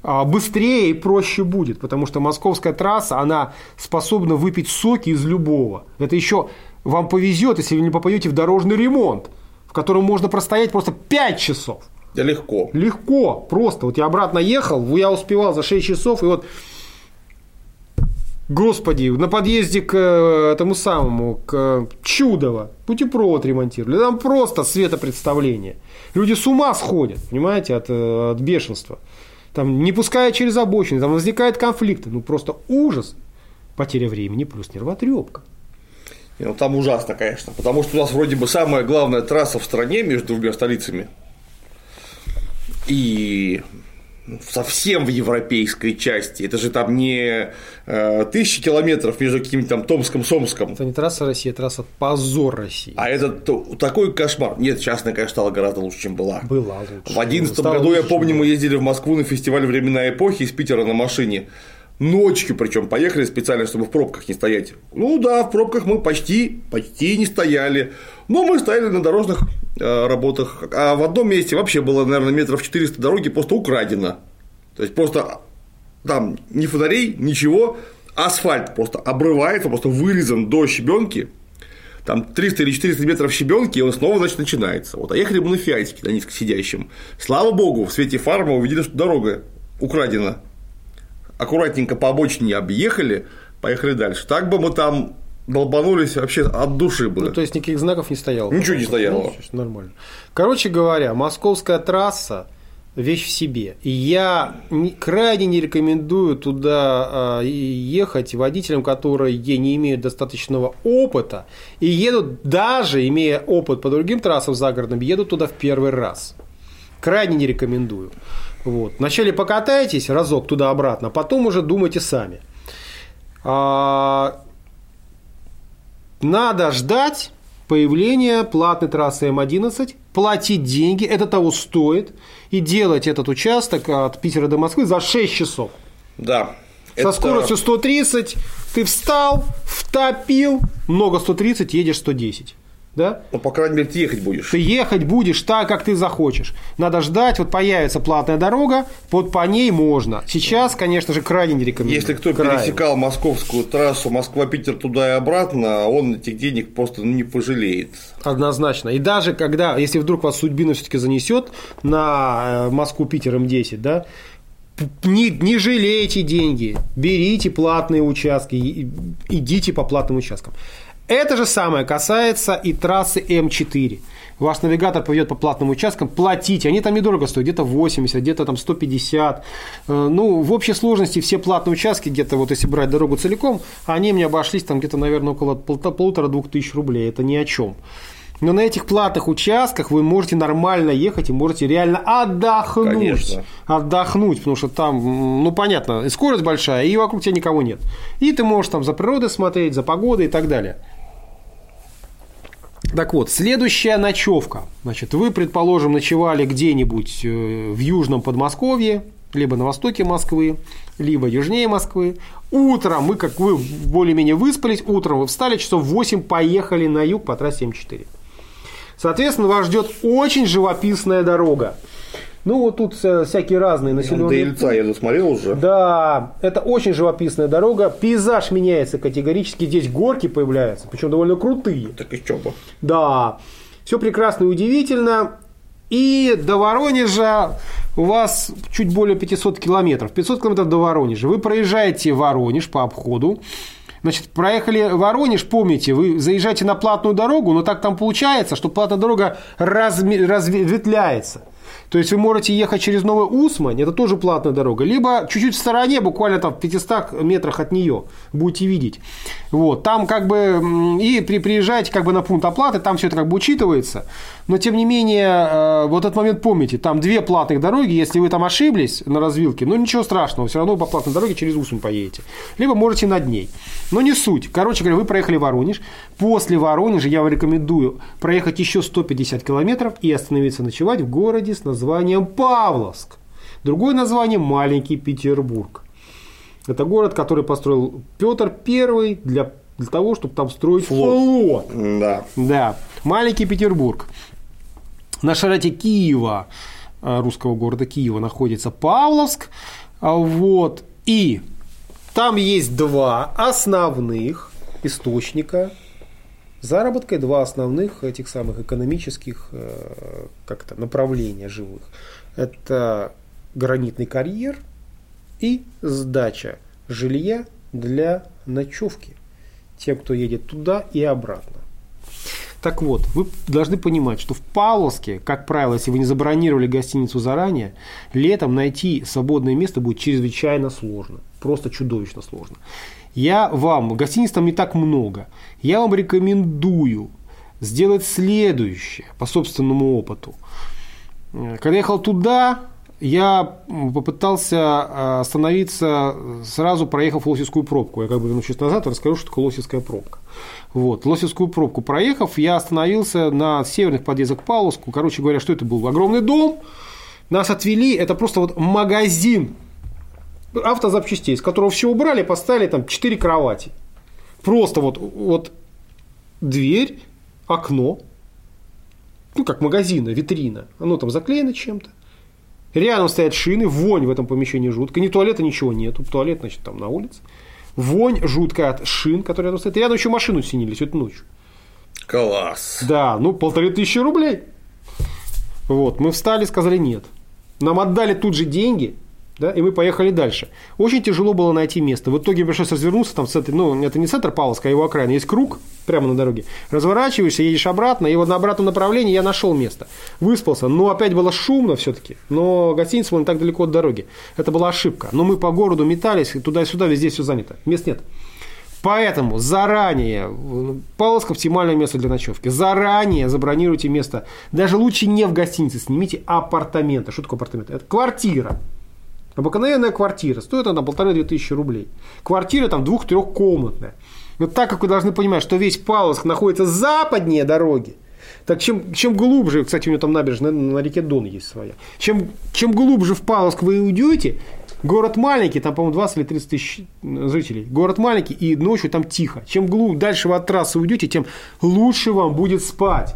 Speaker 2: А быстрее и проще будет, потому что московская трасса, она способна выпить соки из любого. Это еще вам повезет, если вы не попадете в дорожный ремонт, в котором можно простоять просто 5 часов.
Speaker 1: Да легко.
Speaker 2: Легко, просто. Вот я обратно ехал, я успевал за 6 часов, и вот Господи, на подъезде к э, этому самому, к Чудово, путепровод ремонтировали. Там просто светопредставление. Люди с ума сходят, понимаете, от, э, от бешенства. Там не пуская через обочины, там возникают конфликты. Ну, просто ужас. Потеря времени плюс нервотрепка.
Speaker 1: Ну, там ужасно, конечно, потому что у нас вроде бы самая главная трасса в стране между двумя столицами. И совсем в европейской части. Это же там не э, тысячи километров между каким-то там Томском, Сомском.
Speaker 2: Это не трасса России, это трасса позор России.
Speaker 1: А это такой кошмар. Нет, частная, конечно, стала гораздо лучше, чем была.
Speaker 2: Была лучше.
Speaker 1: В одиннадцатом году, я помню, мы ездили в Москву на фестиваль «Времена эпохи» из Питера на машине. Ночью причем поехали специально, чтобы в пробках не стоять. Ну да, в пробках мы почти, почти не стояли. Но мы стояли на дорожных э, работах. А в одном месте вообще было, наверное, метров 400 дороги просто украдено. То есть просто там ни фонарей, ничего, асфальт просто обрывается, просто вырезан до щебенки, там 300 или 400 метров щебенки, и он снова, значит, начинается. Вот, а ехали мы на фиатике, на низкосидящем. Слава богу, в свете фар мы увидели, что дорога украдена аккуратненько по обочине объехали, поехали дальше. Так бы мы там долбанулись вообще от души бы.
Speaker 2: Ну, то есть никаких знаков не стояло.
Speaker 1: Ничего не стояло.
Speaker 2: Ну, нормально. Короче говоря, московская трасса вещь в себе. И я крайне не рекомендую туда а, ехать водителям, которые не имеют достаточного опыта и едут, даже имея опыт по другим трассам загородным, едут туда в первый раз. Крайне не рекомендую. Вот. Вначале покатайтесь разок туда-обратно, потом уже думайте сами. А, надо ждать появления платной трассы М11, платить деньги, это того стоит, и делать этот участок от Питера до Москвы за 6 часов.
Speaker 1: Да.
Speaker 2: Со это... скоростью 130 ты встал, втопил, много 130, едешь 110 да?
Speaker 1: Ну, по крайней мере, ты ехать будешь.
Speaker 2: Ты ехать будешь так, как ты захочешь. Надо ждать, вот появится платная дорога, вот по ней можно. Сейчас, конечно же, крайне не рекомендую.
Speaker 1: Если кто крайне. пересекал московскую трассу Москва-Питер туда и обратно, он этих денег просто ну, не пожалеет.
Speaker 2: Однозначно. И даже когда, если вдруг вас судьбина все-таки занесет на э, Москву-Питер М10, да, не, не жалейте деньги, берите платные участки, идите по платным участкам. Это же самое касается и трассы М4. Ваш навигатор поведет по платным участкам, платите. Они там недорого стоят, где-то 80, где-то там 150. Э, ну, в общей сложности все платные участки, где-то вот если брать дорогу целиком, они мне обошлись там где-то, наверное, около полутора-двух тысяч рублей. Это ни о чем. Но на этих платных участках вы можете нормально ехать и можете реально отдохнуть. Конечно. Отдохнуть, потому что там, ну, понятно, и скорость большая, и вокруг тебя никого нет. И ты можешь там за природой смотреть, за погодой и так далее. Так вот, следующая ночевка. Значит, вы, предположим, ночевали где-нибудь э, в южном Подмосковье, либо на востоке Москвы, либо южнее Москвы. Утром мы, как вы более-менее выспались, утром вы встали, часов 8 поехали на юг по трассе М4. Соответственно, вас ждет очень живописная дорога. Ну, вот тут всякие разные
Speaker 1: До
Speaker 2: населенные
Speaker 1: Ильца я засмотрел уже.
Speaker 2: Да, это очень живописная дорога. Пейзаж меняется категорически. Здесь горки появляются, причем довольно крутые.
Speaker 1: Так и чё бы.
Speaker 2: Да, все прекрасно и удивительно. И до Воронежа у вас чуть более 500 километров. 500 километров до Воронежа. Вы проезжаете Воронеж по обходу. Значит, проехали Воронеж, помните, вы заезжаете на платную дорогу, но так там получается, что платная дорога разме- разветвляется. То есть вы можете ехать через Новый Усмань, это тоже платная дорога, либо чуть-чуть в стороне, буквально там в 500 метрах от нее, будете видеть. Вот, там как бы, и при, приезжаете как бы на пункт оплаты, там все это как бы учитывается, но тем не менее, э, вот этот момент помните, там две платных дороги, если вы там ошиблись на развилке, ну ничего страшного, все равно по платной дороге через Усмань поедете. Либо можете над ней. Но не суть. Короче говоря, вы проехали Воронеж. После Воронежа я вам рекомендую проехать еще 150 километров и остановиться ночевать в городе с названием Павловск. Другое название – Маленький Петербург. Это город, который построил Петр I для, для того, чтобы там строить флот.
Speaker 1: Да.
Speaker 2: Да, маленький Петербург. На широте Киева, э, русского города Киева, находится Павловск. А Вот. И там есть два основных источника заработка и два основных этих самых экономических э, как то направления живых. Это гранитный карьер и сдача жилья для ночевки тем, кто едет туда и обратно. Так вот, вы должны понимать, что в Павловске, как правило, если вы не забронировали гостиницу заранее, летом найти свободное место будет чрезвычайно сложно. Просто чудовищно сложно. Я вам, гостиниц там не так много, я вам рекомендую сделать следующее по собственному опыту. Э, Когда ехал туда, я попытался э, остановиться, сразу проехав Лосевскую пробку. Я как бы вернусь назад и расскажу, что такое Лосевская пробка. Вот. Лосевскую пробку проехав, я остановился на северных подъездах к Павловску. Короче говоря, что это был? Огромный дом. Нас отвели, это просто вот магазин автозапчастей, из которого все убрали, поставили там 4 кровати. Просто вот, вот дверь, окно, ну, как магазина, витрина. Оно там заклеено чем-то. Рядом стоят шины, вонь в этом помещении жуткая. Ни туалета, ничего нету. Туалет, значит, там на улице. Вонь жуткая от шин, которые рядом стоят. Рядом еще машину синили всю эту ночь.
Speaker 1: Класс.
Speaker 2: Да, ну, полторы тысячи рублей. Вот, мы встали, сказали нет. Нам отдали тут же деньги, да, и мы поехали дальше. Очень тяжело было найти место. В итоге пришлось развернуться там в центре, ну, это не центр Павловска, а его окраина. Есть круг прямо на дороге. Разворачиваешься, едешь обратно, и вот на обратном направлении я нашел место. Выспался, но опять было шумно все-таки. Но гостиница была не так далеко от дороги. Это была ошибка. Но мы по городу метались, туда-сюда, везде все занято. Мест нет. Поэтому заранее, Павловск оптимальное место для ночевки. Заранее забронируйте место. Даже лучше не в гостинице, снимите апартаменты. Что такое апартаменты? Это квартира. Обыкновенная квартира. Стоит она полторы-две тысячи рублей. Квартира там двух-трехкомнатная. Но так как вы должны понимать, что весь Павловск находится западнее дороги, так чем, чем глубже, кстати, у него там набережная на, реке Дон есть своя, чем, чем глубже в Павловск вы уйдете, город маленький, там, по-моему, 20 или 30 тысяч жителей, город маленький, и ночью там тихо. Чем глубже, дальше вы от трассы уйдете, тем лучше вам будет спать.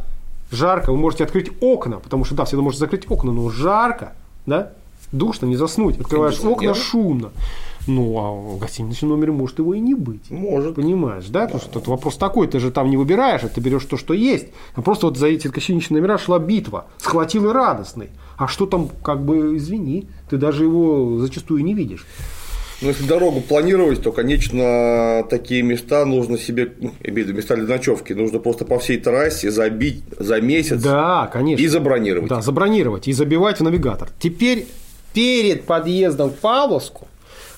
Speaker 2: Жарко, вы можете открыть окна, потому что, да, всегда можете закрыть окна, но жарко, да, душно, не заснуть. Открываешь окна, шумно. Ну, а в гостиничном номере может его и не быть.
Speaker 1: Может.
Speaker 2: Понимаешь, да? Потому что тут вопрос такой, ты же там не выбираешь, а ты берешь то, что есть. А просто вот за эти гостиничные номера шла битва. Схватил и радостный. А что там, как бы, извини, ты даже его зачастую не видишь.
Speaker 1: Ну, если дорогу планировать, то, конечно, такие места нужно себе, ну, имею в виду места для ночевки, нужно просто по всей трассе забить за месяц
Speaker 2: Да, конечно.
Speaker 1: и забронировать.
Speaker 2: Да, забронировать и забивать в навигатор. Теперь перед подъездом к Павловску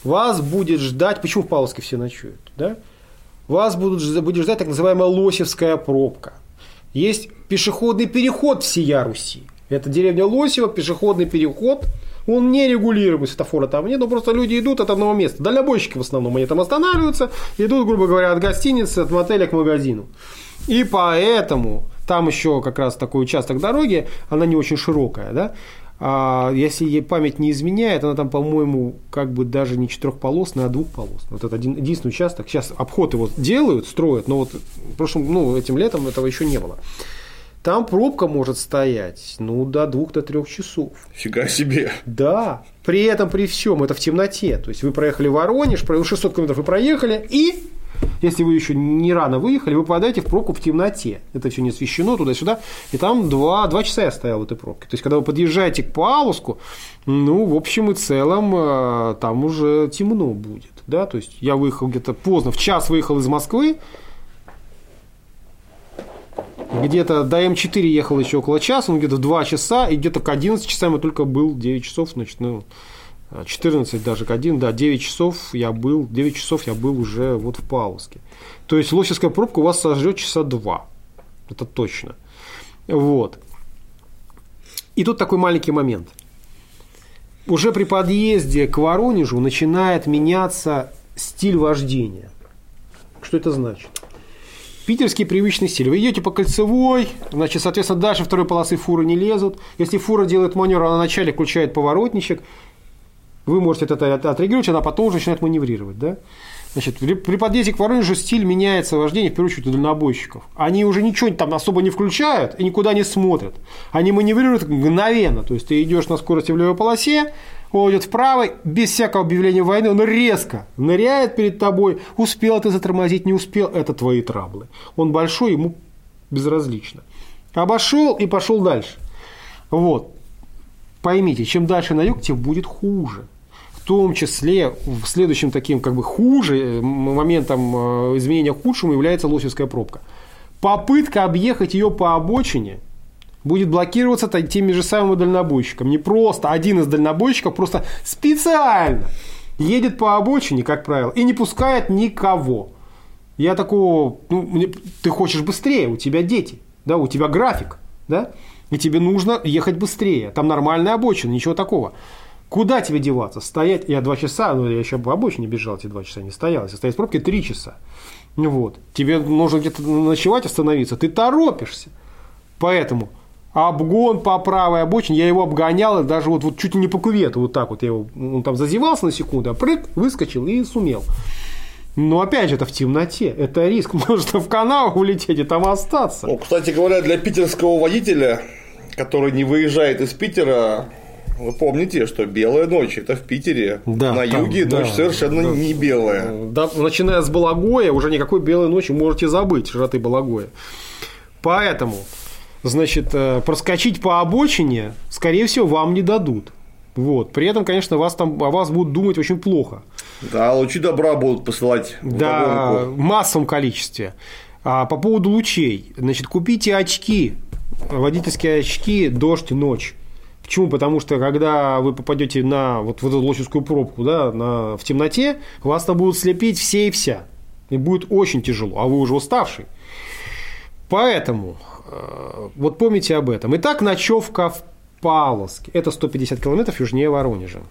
Speaker 2: вас будет ждать, почему в Павловске все ночуют, да? Вас будут, будет ждать так называемая Лосевская пробка. Есть пешеходный переход всея Руси. Это деревня Лосево, пешеходный переход. Он не регулируемый, светофора там нет, но просто люди идут от одного места. Дальнобойщики в основном, они там останавливаются, идут, грубо говоря, от гостиницы, от мотеля к магазину. И поэтому там еще как раз такой участок дороги, она не очень широкая, да, а если ей память не изменяет, она там, по-моему, как бы даже не четырехполосная, а двухполосная. Вот это один, единственный участок. Сейчас обход его делают, строят, но вот в прошлом, ну, этим летом этого еще не было. там пробка может стоять, ну, до двух, до трех часов.
Speaker 1: Фига себе.
Speaker 2: Да. При этом, при всем, это в темноте. То есть вы проехали Воронеж, 600 километров вы проехали, и если вы еще не рано выехали, вы попадаете в пробку в темноте. Это все не освещено туда-сюда. И там два, два часа я стоял в этой пробке. То есть, когда вы подъезжаете к Павловску, ну, в общем и целом, э, там уже темно будет. Да? То есть, я выехал где-то поздно, в час выехал из Москвы, где-то до М4 ехал еще около часа, он где-то 2 часа, и где-то к 11 часам я только был 9 часов, значит, ну, 14 даже к 1, да, 9 часов я был, 9 часов я был уже вот в Павловске. То есть Лосевская пробка у вас сожрет часа 2. Это точно. Вот. И тут такой маленький момент. Уже при подъезде к Воронежу начинает меняться стиль вождения. Что это значит? Питерский привычный стиль. Вы идете по кольцевой, значит, соответственно, дальше второй полосы фуры не лезут. Если фура делает маневр, она вначале включает поворотничек, вы можете это отрегулировать, она потом уже начинает маневрировать. Да? Значит, при подъезде к Воронежу стиль меняется вождение, в первую очередь, у дальнобойщиков. Они уже ничего там особо не включают и никуда не смотрят. Они маневрируют мгновенно. То есть, ты идешь на скорости в левой полосе, он идет вправо, без всякого объявления войны, он резко ныряет перед тобой. Успел ты затормозить, не успел, это твои траблы. Он большой, ему безразлично. Обошел и пошел дальше. Вот. Поймите, чем дальше на юг, тем будет хуже том числе в следующем таким как бы хуже э, моментом э, изменения к худшему является Лосевская пробка. Попытка объехать ее по обочине будет блокироваться теми же самыми дальнобойщиками. Не просто один из дальнобойщиков просто специально едет по обочине, как правило, и не пускает никого. Я такого, ну, ты хочешь быстрее, у тебя дети, да, у тебя график, да, и тебе нужно ехать быстрее. Там нормальная обочина, ничего такого. Куда тебе деваться? Стоять, я два часа, ну я еще по обочине бежал эти два часа, не стоял. Если стоять в пробке, три часа. Ну вот. Тебе нужно где-то ночевать, остановиться. Ты торопишься. Поэтому обгон по правой обочине, я его обгонял, и даже вот, вот чуть ли не по кувету, вот так вот я его, он там зазевался на секунду, а прыг, выскочил и сумел. Но опять же, это в темноте, это риск, можно в канал улететь и там остаться.
Speaker 1: Ну, кстати говоря, для питерского водителя, который не выезжает из Питера, вы помните, что белая ночь это в Питере. Да, На там, юге да, ночь совершенно да, не белая.
Speaker 2: Да, начиная с Балагоя, уже никакой белой ночи можете забыть, широты Балагоя. Поэтому, значит, э, проскочить по обочине, скорее всего, вам не дадут. Вот. При этом, конечно, вас там, о вас будут думать очень плохо.
Speaker 1: Да, лучи добра будут посылать
Speaker 2: Да, в массовом количестве. А по поводу лучей, значит, купите очки, водительские очки, дождь, ночь. Почему? Потому что когда вы попадете на вот в эту лосевскую пробку, да, на, в темноте, вас там будут слепить все и вся. И будет очень тяжело, а вы уже уставший. Поэтому э, вот помните об этом. Итак, ночевка в Павловске. Это 150 километров южнее Воронежа.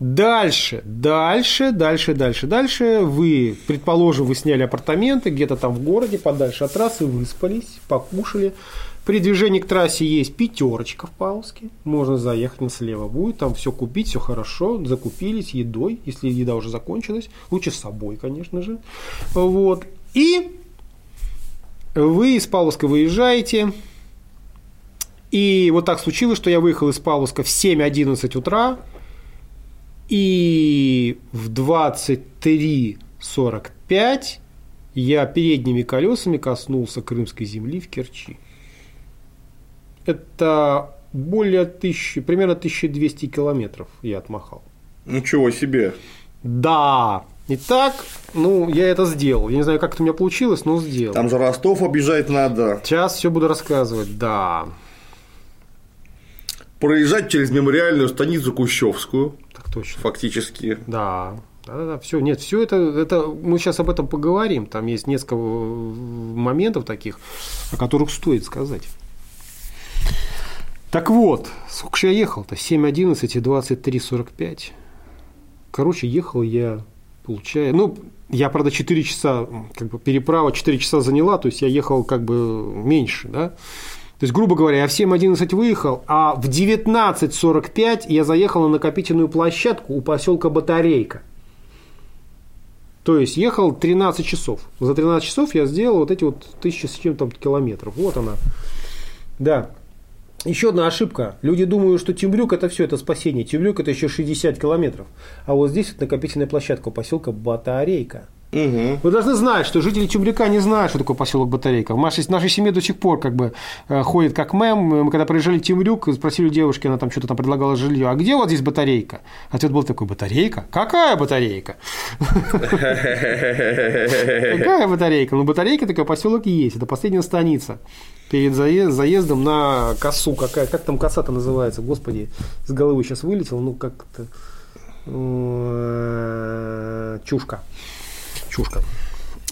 Speaker 2: Дальше, дальше, дальше, дальше, дальше. Вы, предположим, вы сняли апартаменты где-то там в городе, подальше от трассы, выспались, покушали, при движении к трассе есть пятерочка в Павловске. Можно заехать, на слева будет. Там все купить, все хорошо. Закупились едой, если еда уже закончилась. Лучше с собой, конечно же. Вот. И вы из Павловска выезжаете. И вот так случилось, что я выехал из Павловска в 7.11 утра. И в 23.45 я передними колесами коснулся крымской земли в Керчи это более тысячи, примерно 1200 километров я отмахал.
Speaker 1: Ничего себе.
Speaker 2: Да. Итак, ну, я это сделал. Я не знаю, как это у меня получилось, но сделал.
Speaker 1: Там же Ростов объезжать надо.
Speaker 2: Сейчас все буду рассказывать, да.
Speaker 1: Проезжать через мемориальную станицу Кущевскую.
Speaker 2: Так точно.
Speaker 1: Фактически.
Speaker 2: Да. Да, да, да, все, нет, все это, это, мы сейчас об этом поговорим. Там есть несколько моментов таких, о которых стоит сказать. Так вот, сколько же я ехал-то? 7.11 и 23.45. Короче, ехал я, получаю... Ну, я, правда, 4 часа, как бы переправа 4 часа заняла, то есть я ехал как бы меньше, да. То есть, грубо говоря, я в 7.11 выехал, а в 19.45 я заехал на накопительную площадку у поселка Батарейка. То есть ехал 13 часов. За 13 часов я сделал вот эти вот тысячи с чем-то километров. Вот она. Да. Еще одна ошибка. Люди думают, что Темрюк это все, это спасение. Темрюк это еще 60 километров. А вот здесь вот накопительная площадка поселка Батарейка.
Speaker 1: Угу.
Speaker 2: Вы должны знать, что жители Чебряка не знают, что такое поселок Батарейка. В нашей, нашей семье до сих пор как бы э, ходит как мем. Мы когда приезжали в Темрюк, спросили у девушки, она там что-то там предлагала жилье, а где вот здесь батарейка? Ответ был такой, батарейка? Какая батарейка? Какая батарейка? Ну, батарейка такой поселок есть, это последняя станица перед заездом на косу. Какая, как там коса-то называется? Господи, с головы сейчас вылетел, ну как-то э, чушка чушка.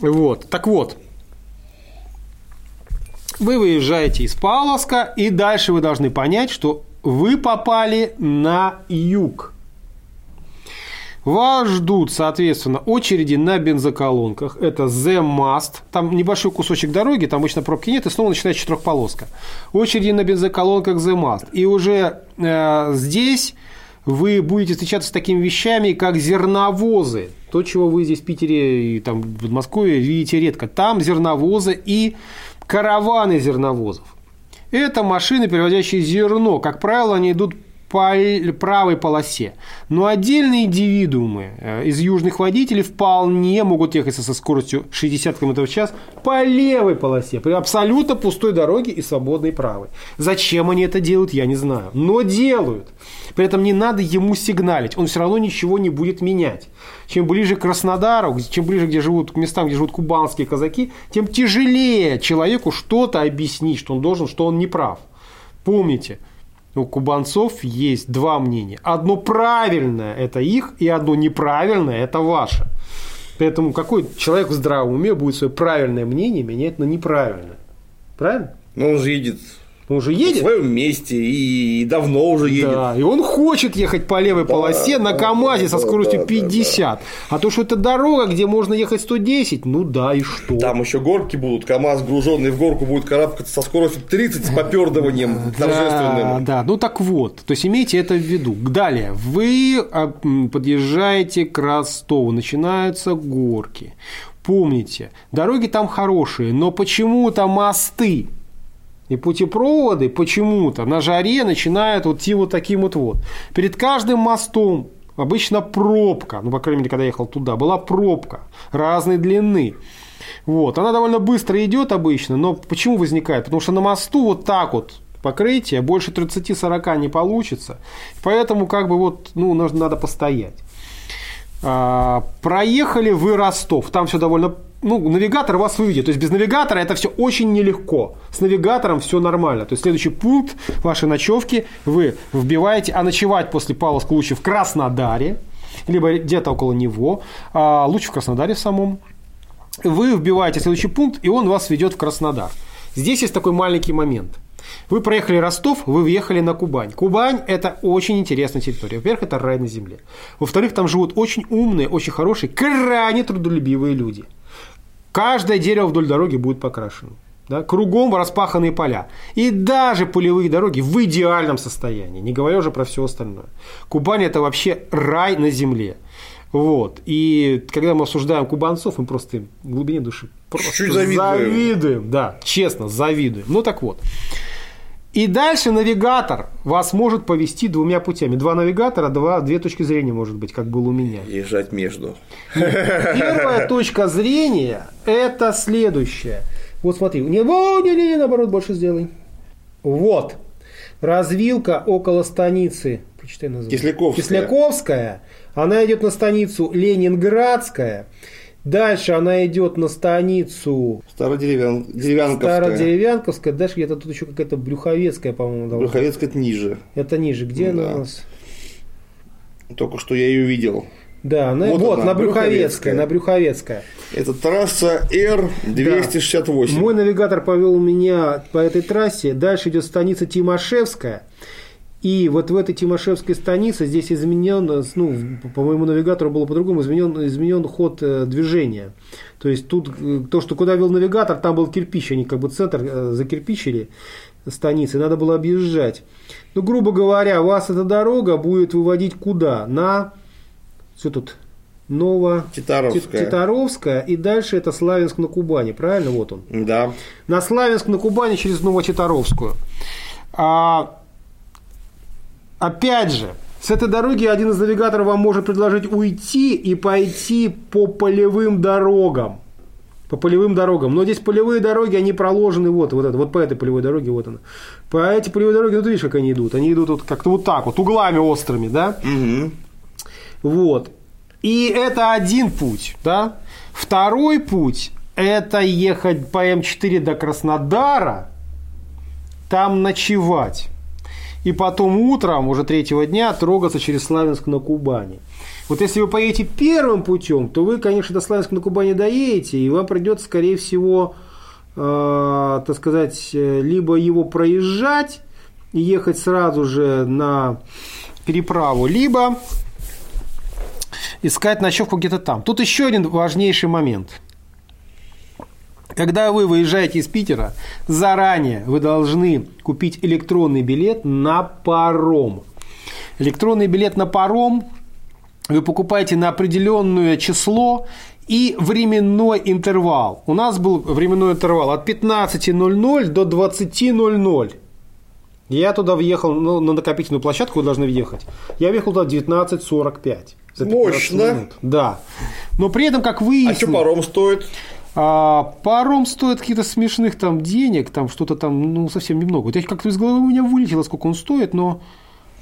Speaker 2: Вот, так вот, вы выезжаете из Павловска, и дальше вы должны понять, что вы попали на юг. Вас ждут, соответственно, очереди на бензоколонках. Это The Must. Там небольшой кусочек дороги, там обычно пробки нет, и снова начинается четырехполоска. Очереди на бензоколонках The Must. И уже э, здесь вы будете встречаться с такими вещами, как зерновозы. То, чего вы здесь в Питере и там в Москве видите редко. Там зерновозы и караваны зерновозов. Это машины, перевозящие зерно. Как правило, они идут правой полосе. Но отдельные индивидуумы э, из южных водителей вполне могут ехать со скоростью 60 км в час по левой полосе, при абсолютно пустой дороге и свободной правой. Зачем они это делают, я не знаю. Но делают. При этом не надо ему сигналить, он все равно ничего не будет менять. Чем ближе к Краснодару, чем ближе где живут, к местам, где живут кубанские казаки, тем тяжелее человеку что-то объяснить, что он должен, что он не прав. Помните, у кубанцов есть два мнения. Одно правильное – это их, и одно неправильное – это ваше. Поэтому какой человек в здравом уме будет свое правильное мнение менять на неправильное? Правильно?
Speaker 1: Но он же едет
Speaker 2: он уже едет.
Speaker 1: В своем месте и давно уже едет.
Speaker 2: Да, и он хочет ехать по левой да, полосе на КАМАЗе да, со скоростью да, 50. Да, да. А то, что это дорога, где можно ехать 110, ну да, и что?
Speaker 1: Там еще горки будут, КАМАЗ груженный в горку будет карабкаться со скоростью 30 с попердыванием торжественным.
Speaker 2: Да, ну так вот, то есть имейте это в виду. Далее, вы а, подъезжаете к Ростову, начинаются горки. Помните, дороги там хорошие, но почему-то мосты и путепроводы почему-то на жаре начинают вот идти вот таким вот вот. Перед каждым мостом обычно пробка, ну, по крайней мере, когда я ехал туда, была пробка разной длины. Вот, она довольно быстро идет обычно, но почему возникает? Потому что на мосту вот так вот покрытие, больше 30-40 не получится. Поэтому как бы вот, ну, нужно, надо постоять. А, проехали вы Ростов, там все довольно ну, навигатор вас выведет. То есть без навигатора это все очень нелегко. С навигатором все нормально. То есть следующий пункт вашей ночевки вы вбиваете, а ночевать после Павловска лучше в Краснодаре, либо где-то около него, а лучше в Краснодаре самом. Вы вбиваете следующий пункт, и он вас ведет в Краснодар. Здесь есть такой маленький момент – вы проехали Ростов, вы въехали на Кубань. Кубань – это очень интересная территория. Во-первых, это рай на земле. Во-вторых, там живут очень умные, очень хорошие, крайне трудолюбивые люди. Каждое дерево вдоль дороги будет покрашено. Да? Кругом распаханные поля. И даже полевые дороги в идеальном состоянии, не говоря уже про все остальное. Кубань – это вообще рай на земле. Вот. И когда мы осуждаем кубанцов, мы просто в глубине души просто Чуть завидуем. завидуем. Да, честно, завидуем. Ну так вот. И дальше навигатор вас может повести двумя путями. Два навигатора, два, две точки зрения может быть, как было у меня.
Speaker 1: Езжать между.
Speaker 2: Первая точка зрения – это следующее. Вот смотри, не, не, не, не, наоборот, больше сделай. Вот. Развилка около станицы.
Speaker 1: Почитай название. Кисляковская.
Speaker 2: Кисляковская. Она идет на станицу Ленинградская. Дальше она идет на станицу
Speaker 1: Стародеревян... Деревянковская.
Speaker 2: Стародеревянковская. Дальше где-то тут еще какая-то Брюховецкая, по-моему.
Speaker 1: Брюховецкая это ниже.
Speaker 2: Это ниже. Где да. она у нас?
Speaker 1: Только что я ее видел.
Speaker 2: Да, на, вот, вот она, на Брюховецкая, на Брюховецкая.
Speaker 1: Это трасса Р-268.
Speaker 2: Да. Мой навигатор повел меня по этой трассе. Дальше идет станица Тимошевская. И вот в этой Тимошевской станице здесь изменен, ну, по моему навигатору было по-другому, изменен, изменен ход э, движения. То есть тут э, то, что куда вел навигатор, там был кирпич, они как бы центр э, закирпичили станицы, надо было объезжать. Ну, грубо говоря, вас эта дорога будет выводить куда? На, все тут, Ново...
Speaker 1: Титаровская.
Speaker 2: Титаровская, и дальше это Славянск на Кубани, правильно? Вот он.
Speaker 1: Да.
Speaker 2: На Славянск на Кубани через Новотитаровскую. А, опять же, с этой дороги один из навигаторов вам может предложить уйти и пойти по полевым дорогам. По полевым дорогам. Но здесь полевые дороги, они проложены вот, вот, это, вот по этой полевой дороге, вот она. По этой полевой дороге, ну ты видишь, как они идут. Они идут вот как-то вот так вот, углами острыми, да?
Speaker 1: Угу.
Speaker 2: Вот. И это один путь, да? Второй путь – это ехать по М4 до Краснодара, там ночевать. И потом утром, уже третьего дня, трогаться через Славянск на Кубани. Вот если вы поедете первым путем, то вы, конечно, до Славянска на Кубани доедете, и вам придется, скорее всего, э, так сказать, либо его проезжать и ехать сразу же на переправу, либо искать ночевку где-то там. Тут еще один важнейший момент. Когда вы выезжаете из Питера, заранее вы должны купить электронный билет на паром. Электронный билет на паром вы покупаете на определенное число и временной интервал. У нас был временной интервал от 15.00 до 20.00. Я туда въехал ну, на накопительную площадку, вы должны въехать. Я въехал туда 19.45.
Speaker 1: За Мощно. Минут.
Speaker 2: Да. Но при этом, как выяснилось...
Speaker 1: А что паром стоит?
Speaker 2: А, паром стоит каких-то смешных там денег, там что-то там, ну, совсем немного. Вот я как-то из головы у меня вылетело, сколько он стоит, но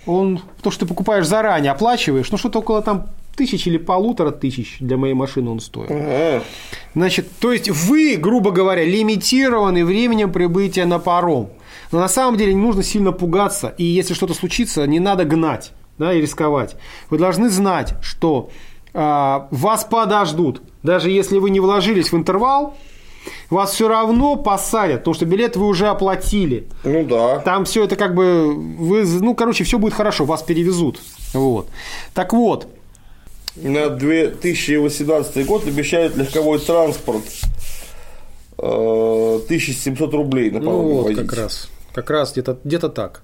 Speaker 2: он, то, что ты покупаешь заранее, оплачиваешь, ну, что-то около там тысяч или полутора тысяч для моей машины он стоит. Ага. Значит, то есть вы, грубо говоря, лимитированы временем прибытия на паром. Но на самом деле не нужно сильно пугаться, и если что-то случится, не надо гнать да, и рисковать. Вы должны знать, что э, вас подождут. Даже если вы не вложились в интервал, вас все равно посадят, потому что билет вы уже оплатили.
Speaker 1: Ну да.
Speaker 2: Там все это как бы, вы, ну, короче, все будет хорошо, вас перевезут. Вот. Так вот.
Speaker 1: На 2018 год обещают легковой транспорт 1700 э, рублей на
Speaker 2: Ну вот, возить. как раз. Как раз где-то где так.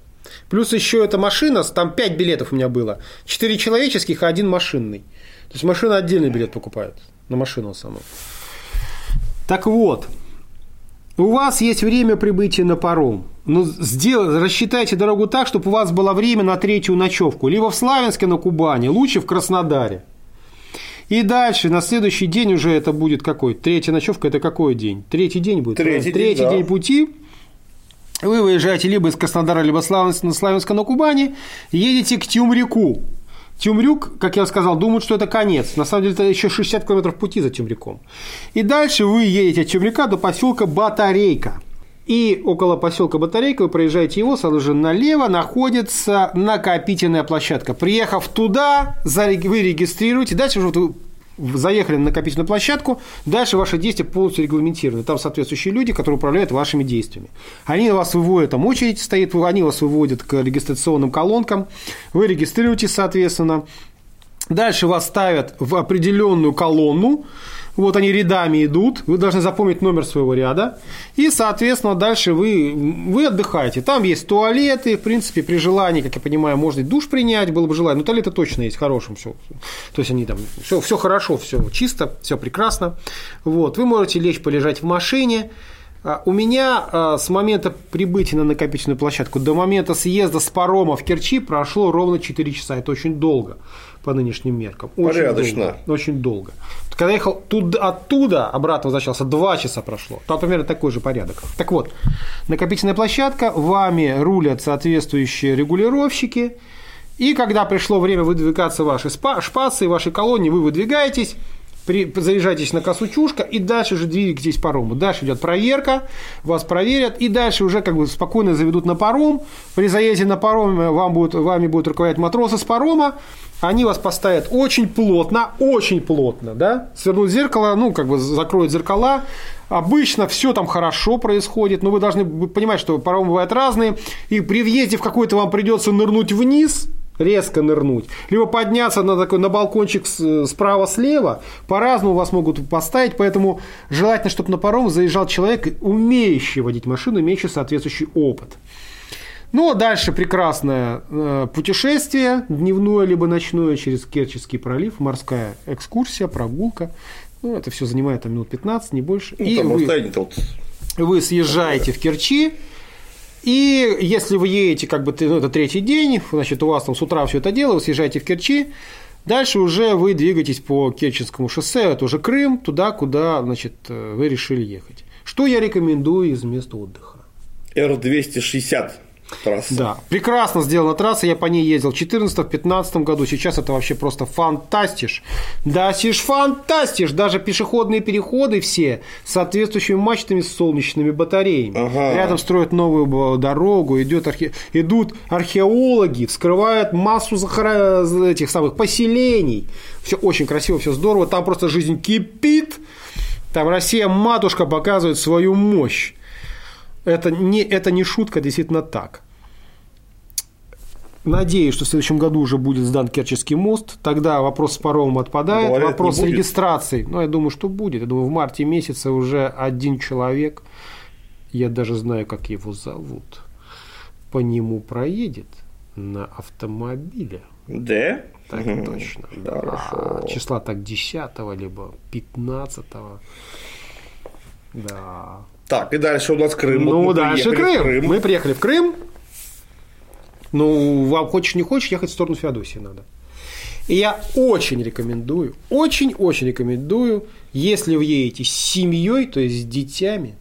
Speaker 2: Плюс еще эта машина, там 5 билетов у меня было. 4 человеческих, а один машинный. То есть машина отдельный билет покупает на машину саму. Так вот, у вас есть время прибытия на паром. Но сделай, рассчитайте дорогу так, чтобы у вас было время на третью ночевку. Либо в Славянске на Кубани, лучше в Краснодаре. И дальше, на следующий день уже это будет какой? Третья ночевка – это какой день? Третий день будет?
Speaker 1: Третий,
Speaker 2: Третий
Speaker 1: день,
Speaker 2: день да. пути. Вы выезжаете либо из Краснодара, либо Славянска, на Славянска на Кубани, едете к Тюмряку. Тюмрюк, как я сказал, думают, что это конец. На самом деле это еще 60 километров пути за Тюмрюком. И дальше вы едете от Тюмрюка до поселка Батарейка. И около поселка Батарейка вы проезжаете его, сразу же налево находится накопительная площадка. Приехав туда, вы регистрируете, дальше уже вы заехали на накопительную площадку, дальше ваши действия полностью регламентированы. Там соответствующие люди, которые управляют вашими действиями. Они вас выводят, там очередь стоит, они вас выводят к регистрационным колонкам, вы регистрируетесь, соответственно. Дальше вас ставят в определенную колонну, вот они рядами идут, вы должны запомнить номер своего ряда, и, соответственно, дальше вы, вы отдыхаете. Там есть туалеты, в принципе, при желании, как я понимаю, можно и душ принять, было бы желание, но туалеты точно есть хорошим все. То есть они там, все, все хорошо, все чисто, все прекрасно. Вот, вы можете лечь, полежать в машине, у меня а, с момента прибытия на накопительную площадку до момента съезда с парома в Керчи прошло ровно 4 часа. Это очень долго по нынешним меркам. Очень
Speaker 1: Порядочно.
Speaker 2: Долго, очень долго. Когда ехал туда, оттуда, обратно возвращался, два часа прошло. Там примерно такой же порядок. Так вот, накопительная площадка, вами рулят соответствующие регулировщики. И когда пришло время выдвигаться ваши шпацы, вашей колонии, вы выдвигаетесь, при, заезжаетесь на косу чушка и дальше же двигаетесь парому. Дальше идет проверка, вас проверят, и дальше уже как бы спокойно заведут на паром. При заезде на паром вам будут, вами будут руководить матросы с парома, они вас поставят очень плотно, очень плотно, да, свернут зеркало, ну, как бы закроют зеркала, Обычно все там хорошо происходит, но вы должны понимать, что паромы бывают разные, и при въезде в какой-то вам придется нырнуть вниз, резко нырнуть, либо подняться на такой на балкончик справа-слева, по-разному вас могут поставить, поэтому желательно, чтобы на паром заезжал человек, умеющий водить машину, имеющий соответствующий опыт. Ну, а дальше прекрасное э, путешествие, дневное либо ночное через Керченский пролив, морская экскурсия, прогулка. Ну, это все занимает там минут 15, не больше.
Speaker 1: Ну,
Speaker 2: и
Speaker 1: там
Speaker 2: вы,
Speaker 1: вот
Speaker 2: вы съезжаете в Керчи, и если вы едете, как бы, ну, это третий день, значит, у вас там с утра все это дело, вы съезжаете в Керчи, дальше уже вы двигаетесь по Керченскому шоссе, это уже Крым, туда, куда, значит, э, вы решили ехать. Что я рекомендую из мест отдыха?
Speaker 1: R260 трасса.
Speaker 2: Да, прекрасно сделана трасса, я по ней ездил в 2014-2015 году, сейчас это вообще просто фантастиш. Да, сиш фантастиш, даже пешеходные переходы все с соответствующими мачтами с солнечными батареями.
Speaker 1: Ага.
Speaker 2: Рядом строят новую дорогу, идет архе... идут археологи, вскрывают массу захара... этих самых поселений. Все очень красиво, все здорово, там просто жизнь кипит, там Россия матушка показывает свою мощь. Это не, это не шутка, действительно так. Надеюсь, что в следующем году уже будет сдан Керченский мост. Тогда вопрос с паромом отпадает.
Speaker 1: Говорят,
Speaker 2: вопрос с регистрацией. Ну, я думаю, что будет. Я думаю, в марте месяце уже один человек, я даже знаю, как его зовут, по нему проедет на автомобиле.
Speaker 1: Да?
Speaker 2: Так точно.
Speaker 1: Хорошо.
Speaker 2: А, числа так 10 либо 15 Да.
Speaker 1: Так, и дальше у нас Крым.
Speaker 2: Ну,
Speaker 1: Вот
Speaker 2: дальше Крым. Мы приехали в Крым. Ну, вам хочешь не хочешь, ехать в сторону Феодосии надо. И я очень рекомендую, очень-очень рекомендую, если вы едете с семьей, то есть с детьми,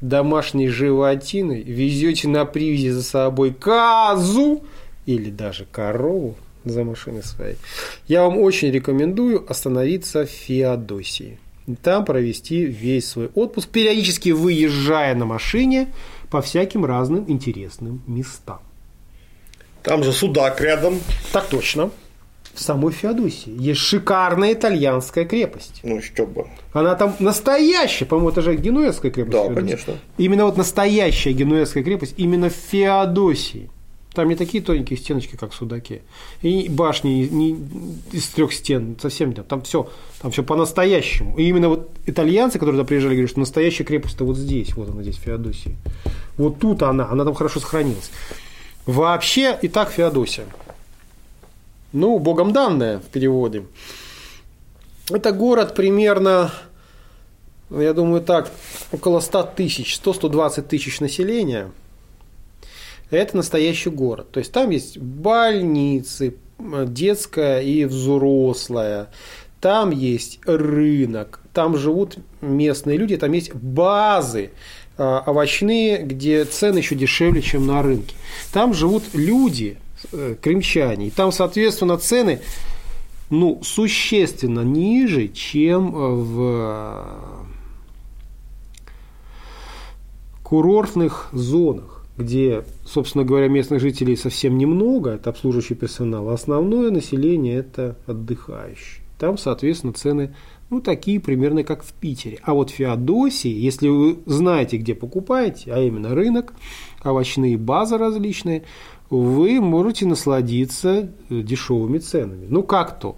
Speaker 2: домашней животиной, везете на привязи за собой козу или даже корову за машиной своей, я вам очень рекомендую остановиться в Феодосии. Там провести весь свой отпуск, периодически выезжая на машине по всяким разным интересным местам.
Speaker 1: Там же Судак рядом.
Speaker 2: Так точно. В самой Феодосии есть шикарная итальянская крепость.
Speaker 1: Ну, что бы.
Speaker 2: Она там настоящая, по-моему, это же Генуэзская крепость.
Speaker 1: Да,
Speaker 2: Феодосия.
Speaker 1: конечно.
Speaker 2: Именно вот настоящая Генуэзская крепость, именно в Феодосии. Там не такие тоненькие стеночки, как в Судаке. И башни не из трех стен совсем нет. Там все, там все по-настоящему. И именно вот итальянцы, которые туда приезжали, говорят, что настоящая крепость-то вот здесь, вот она здесь, в Феодосии. Вот тут она, она там хорошо сохранилась. Вообще, и так Феодосия. Ну, богом данное в переводе. Это город примерно, я думаю, так, около 100 тысяч, 100-120 тысяч населения. Это настоящий город. То есть там есть больницы, детская и взрослая. Там есть рынок, там живут местные люди, там есть базы овощные, где цены еще дешевле, чем на рынке. Там живут люди, э, крымчане, и там, соответственно, цены ну, существенно ниже, чем э, в курортных зонах, где, собственно говоря, местных жителей совсем немного, это обслуживающий персонал, а основное население – это отдыхающие. Там, соответственно, цены ну, такие примерно, как в Питере. А вот Феодосии, если вы знаете, где покупаете, а именно рынок, овощные базы различные, вы можете насладиться э, дешевыми ценами. Ну, как то?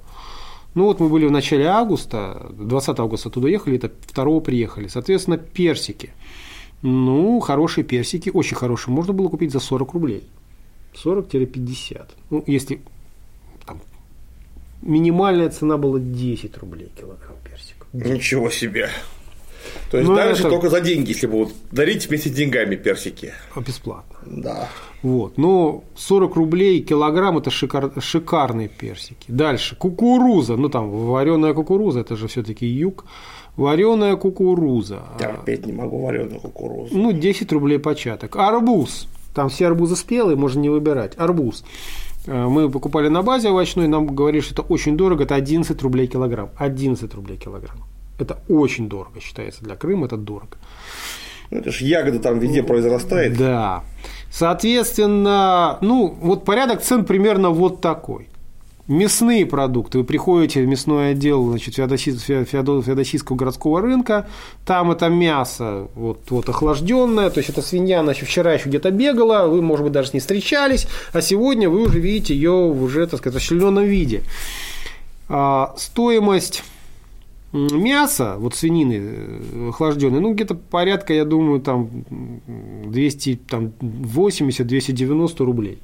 Speaker 2: Ну, вот мы были в начале августа, 20 августа туда ехали, это 2 приехали. Соответственно, персики. Ну, хорошие персики, очень хорошие, можно было купить за 40 рублей. 40-50. Ну, если там, минимальная цена была 10 рублей килограмм.
Speaker 1: Ничего себе. То есть
Speaker 2: Ну,
Speaker 1: дальше
Speaker 2: это-
Speaker 1: только за деньги, если будут дарить вместе с деньгами персики.
Speaker 2: А Бесплатно.
Speaker 1: Да.
Speaker 2: Вот. Но 40 рублей килограмм это шикар- шикарные персики. Дальше. Кукуруза. Ну там вареная кукуруза, это же все-таки юг. Вареная кукуруза.
Speaker 1: Терпеть не могу вареную кукурузу.
Speaker 2: Ну, 10 рублей початок. Арбуз. Там все арбузы спелые, можно не выбирать. Арбуз. Э, Мы покупали на базе овощной, нам говорили, что это очень дорого, это 11 рублей килограмм. 11 рублей килограмм. Это очень дорого считается для Крыма, это дорого.
Speaker 1: Ну, это же ягода там везде произрастает.
Speaker 2: Да. Соответственно, ну, вот порядок цен примерно вот такой. Мясные продукты. Вы приходите в мясной отдел значит, Феодосий- Фе- Феодо- Феодосийского городского рынка, там это мясо вот, вот охлажденное, то есть это свинья, значит, вчера еще где-то бегала, вы, может быть, даже с ней встречались, а сегодня вы уже видите ее в уже, так сказать, расчлененном виде. А, стоимость мясо, вот свинины э, охлажденной, ну, где-то порядка, я думаю, там 280-290 рублей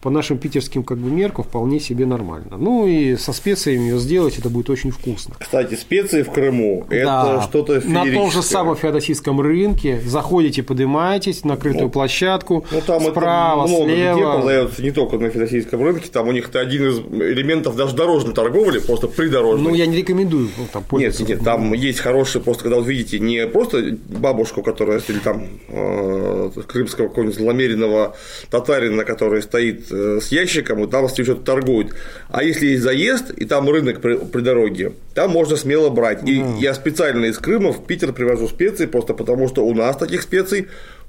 Speaker 2: по нашим питерским как бы меркам вполне себе нормально. Ну и со специями ее сделать это будет очень вкусно.
Speaker 1: Кстати, специи в Крыму да. это что-то
Speaker 2: На том же самом феодосийском рынке заходите, поднимаетесь на крытую ну, площадку, ну, там справа, это много слева. Где
Speaker 1: продается не только на феодосийском рынке, там у них это один из элементов даже дорожной торговли, просто придорожной.
Speaker 2: Ну я не рекомендую ну,
Speaker 1: там Нет, нет, там есть хорошие, просто когда вы видите не просто бабушку, которая или там э, крымского какого-нибудь зломеренного татарина, который стоит с ящиком, и там с ним что-то торгуют. А если есть заезд, и там рынок при, при дороге, там можно смело брать. И mm. я специально из Крыма в Питер привожу специи, просто потому что у нас таких специй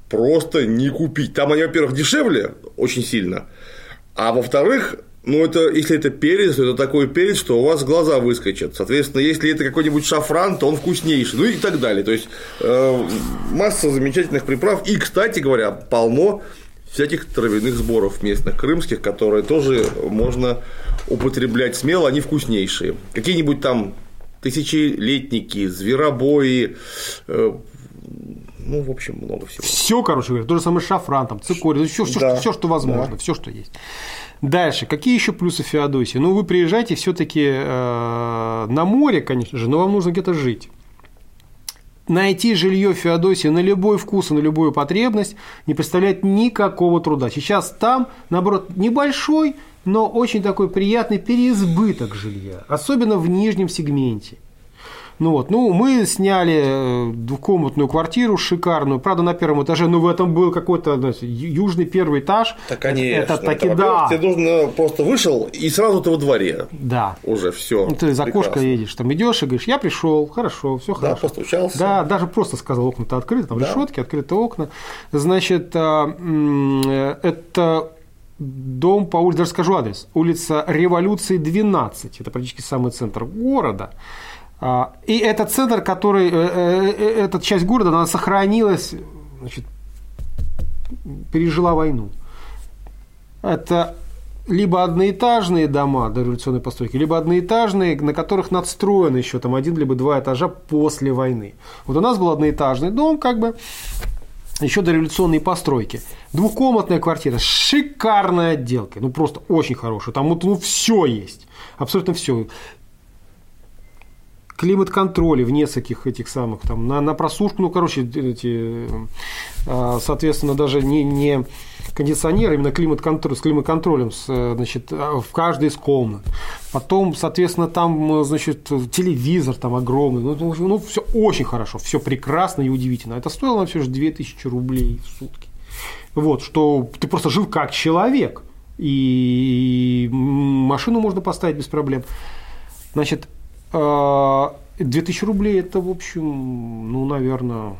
Speaker 1: просто не купить. Там они, во-первых, дешевле очень сильно, а во-вторых, ну, это, если это перец, то это такой перец, что у вас глаза выскочат. Соответственно, если это какой-нибудь шафран, то он вкуснейший. Ну и так далее. То есть э, масса замечательных приправ. И, кстати говоря, полно всяких травяных сборов местных крымских, которые тоже можно употреблять смело, они вкуснейшие. Какие-нибудь там тысячелетники, зверобои, э, ну, в общем, много всего.
Speaker 2: Все, короче говоря, то же самое шафран, там, цикорий, все, все, да, все, что возможно, да. все, что есть. Дальше, какие еще плюсы Феодосии? Ну, вы приезжаете все-таки э, на море, конечно же, но вам нужно где-то жить найти жилье в Феодосии на любой вкус и на любую потребность не представляет никакого труда. Сейчас там, наоборот, небольшой, но очень такой приятный переизбыток жилья, особенно в нижнем сегменте – ну вот, ну мы сняли э, двухкомнатную квартиру шикарную, правда на первом этаже, но в этом был какой-то знаете, южный первый этаж.
Speaker 1: Так конечно. Это таки это, да. Тебе нужно просто вышел и сразу ты во дворе.
Speaker 2: Да.
Speaker 1: Уже все.
Speaker 2: Ну, ты за окошко едешь, там идешь и говоришь, я пришел, хорошо, все хорошо. Да,
Speaker 1: постучался.
Speaker 2: Да, даже просто сказал, окна-то открыты, там да. решетки, открыты окна. Значит, а, это дом по улице, даже скажу адрес, улица Революции 12, это практически самый центр города. А, и этот центр, который, э, э, э, эта часть города, она сохранилась, значит, пережила войну. Это либо одноэтажные дома до революционной постройки, либо одноэтажные, на которых надстроены еще там один либо два этажа после войны. Вот у нас был одноэтажный дом, как бы еще до революционной постройки. Двухкомнатная квартира с шикарной отделкой, ну просто очень хорошая. Там вот ну, все есть, абсолютно все климат-контроле в нескольких этих самых, там, на, на просушку, ну, короче, эти, а, соответственно, даже не, не кондиционер, а именно климат-контроль, с климат-контролем значит, а, в каждой из комнат. Потом, соответственно, там, значит, телевизор там огромный. Ну, ну, все очень хорошо, все прекрасно и удивительно. Это стоило нам все же 2000 рублей в сутки. Вот, что ты просто жил как человек. И машину можно поставить без проблем. Значит, 2000 а, рублей это, в общем, ну, наверное,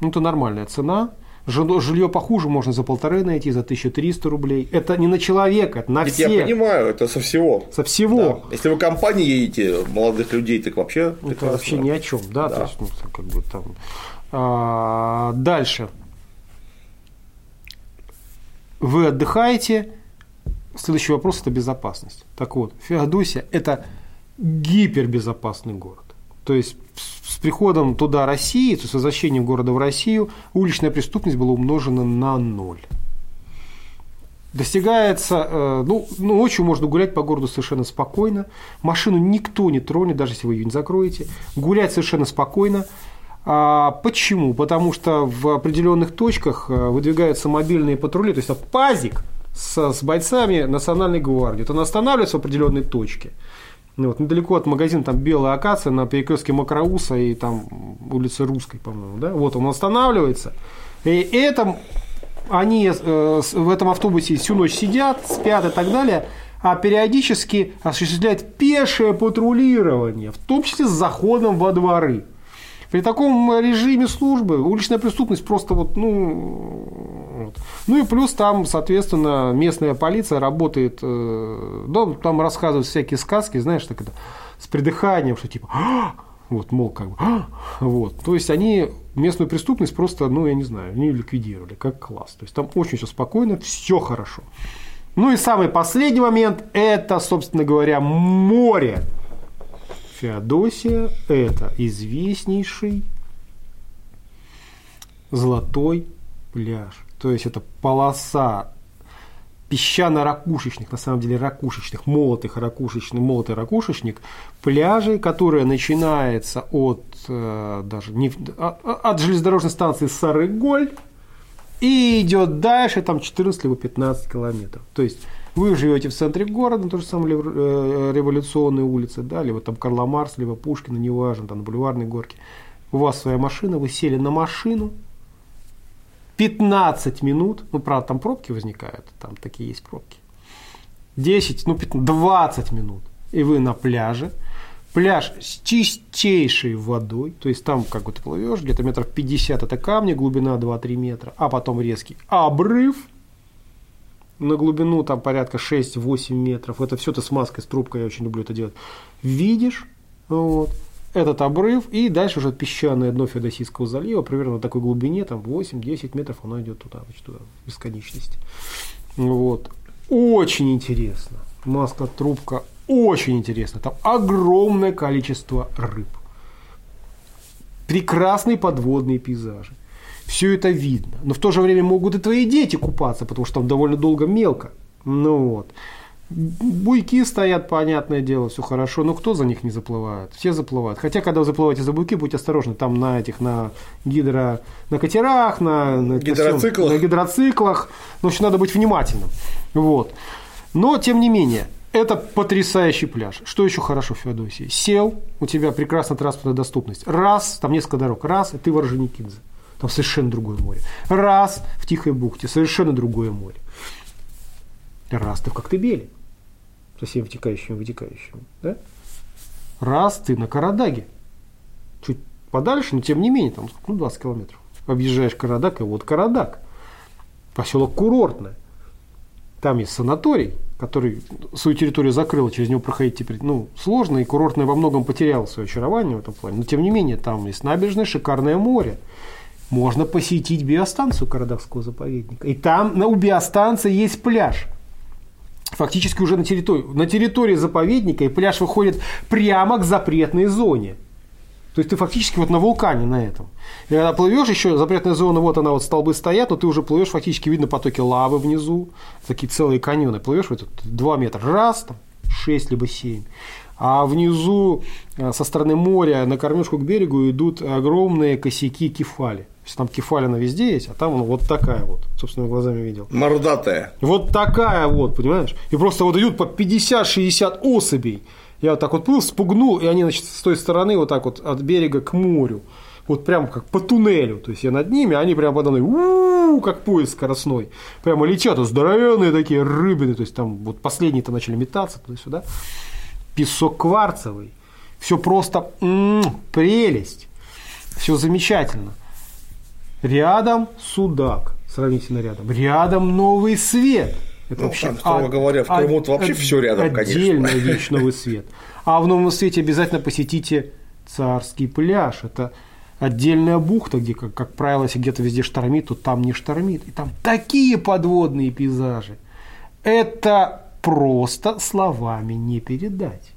Speaker 2: ну, это нормальная цена. Жилье похуже можно за полторы найти, за 1300 рублей. Это не на человека, это на Ведь всех.
Speaker 1: Я понимаю, это со всего.
Speaker 2: Со всего.
Speaker 1: Да. Если вы компании едете молодых людей, так вообще
Speaker 2: Это прекрасно. вообще ни о чем, да? да. То есть, ну, как бы там. А, дальше. Вы отдыхаете. Следующий вопрос – это безопасность. Так вот, Феодосия – это гипербезопасный город. То есть с приходом туда России, то с возвращением города в Россию, уличная преступность была умножена на ноль. Достигается, э, ну, ночью можно гулять по городу совершенно спокойно, машину никто не тронет, даже если вы ее не закроете, гулять совершенно спокойно. А почему? Потому что в определенных точках э, выдвигаются мобильные патрули, то есть это пазик с, с бойцами Национальной гвардии. Вот он останавливается в определенной точке – ну, вот, недалеко от магазина там белая акация на перекрестке Макроуса и там улицы Русской, по-моему, да, вот он останавливается. И это они э, в этом автобусе всю ночь сидят, спят и так далее, а периодически осуществляют пешее патрулирование, в том числе с заходом во дворы. При таком режиме службы уличная преступность просто вот, ну, вот. ну и плюс там, соответственно, местная полиция работает, э, да, там рассказывают всякие сказки, знаешь, так это с придыханием, что типа, «А!» вот, мол, как бы, «А!» вот, то есть они местную преступность просто, ну, я не знаю, не ликвидировали, как класс, то есть там очень все спокойно, все хорошо. Ну и самый последний момент – это, собственно говоря, море. Феодосия – это известнейший золотой пляж. То есть это полоса песчано-ракушечных, на самом деле ракушечных, молотых ракушечных, молотый ракушечник, пляжей, которая начинается от, э, даже не, а, а, от железнодорожной станции Сарыголь и идет дальше, там 14 либо 15 километров. То есть вы живете в центре города, то же самое э, революционные улицы, да, либо там Карла Марс, либо Пушкина, неважно, там на бульварной горке. У вас своя машина, вы сели на машину, 15 минут, ну, правда, там пробки возникают, там такие есть пробки, 10, ну, 15, 20 минут, и вы на пляже, пляж с чистейшей водой, то есть там, как бы ты плывешь, где-то метров 50 это камни, глубина 2-3 метра, а потом резкий обрыв. На глубину там порядка 6-8 метров, это все это с маской, с трубкой, я очень люблю это делать, видишь, вот, этот обрыв, и дальше уже песчаное дно Феодосийского залива, примерно на такой глубине, там 8-10 метров, оно идет туда, значит, туда, в бесконечность. Вот. Очень интересно. Маска, трубка, очень интересно. Там огромное количество рыб. Прекрасные подводные пейзажи. Все это видно. Но в то же время могут и твои дети купаться, потому что там довольно долго мелко. Ну вот. Буйки стоят, понятное дело, все хорошо, но кто за них не заплывает? Все заплывают. Хотя, когда вы заплываете за буйки, будьте осторожны, там на этих, на гидро, на катерах, на, на
Speaker 1: гидроциклах.
Speaker 2: на гидроциклах. Ну, в общем, надо быть внимательным. Вот. Но, тем не менее, это потрясающий пляж. Что еще хорошо в Феодосии? Сел, у тебя прекрасная транспортная доступность. Раз, там несколько дорог. Раз, и ты в Орджоникидзе. Там совершенно другое море. Раз, в Тихой бухте, совершенно другое море. Раз, ты в Коктебеле со всеми вытекающими вытекающими. Да? Раз ты на Карадаге, чуть подальше, но тем не менее, там ну, 20 километров. Объезжаешь Карадаг, и вот Карадаг. Поселок курортный. Там есть санаторий, который свою территорию закрыл, через него проходить теперь ну, сложно, и курортный во многом потерял свое очарование в этом плане. Но тем не менее, там есть набережная, шикарное море. Можно посетить биостанцию Карадагского заповедника. И там у биостанции есть пляж – фактически уже на территории, на территории заповедника, и пляж выходит прямо к запретной зоне. То есть ты фактически вот на вулкане на этом. И когда плывешь, еще запретная зона, вот она вот столбы стоят, но ты уже плывешь, фактически видно потоки лавы внизу, такие целые каньоны. Плывешь в этот 2 метра, раз, там, 6 либо 7. А внизу э, со стороны моря на кормежку к берегу идут огромные косяки кефали есть там кефалина везде есть, а там ну, вот такая вот, собственно, глазами видел.
Speaker 1: Мордатая.
Speaker 2: Вот такая вот, понимаешь? И просто вот идут по 50-60 особей. Я вот так вот плыл, спугнул, и они, значит, с той стороны вот так вот от берега к морю. Вот прям как по туннелю. То есть я над ними, а они прям подо мной, как поезд скоростной. Прямо летят, здоровенные такие рыбины. То есть там вот последние-то начали метаться туда-сюда. Песок кварцевый. Все просто м-м, прелесть. Все замечательно. Рядом судак, сравнительно рядом. Рядом новый свет.
Speaker 1: Это ну, вообще, там, а, говоря, в Крыму а, вообще все рядом,
Speaker 2: конечно. Отдельная вещь новый свет. А в новом свете обязательно посетите царский пляж. Это отдельная бухта, где, как, как правило, если где-то везде штормит, то там не штормит. И там такие подводные пейзажи. Это просто словами не передать.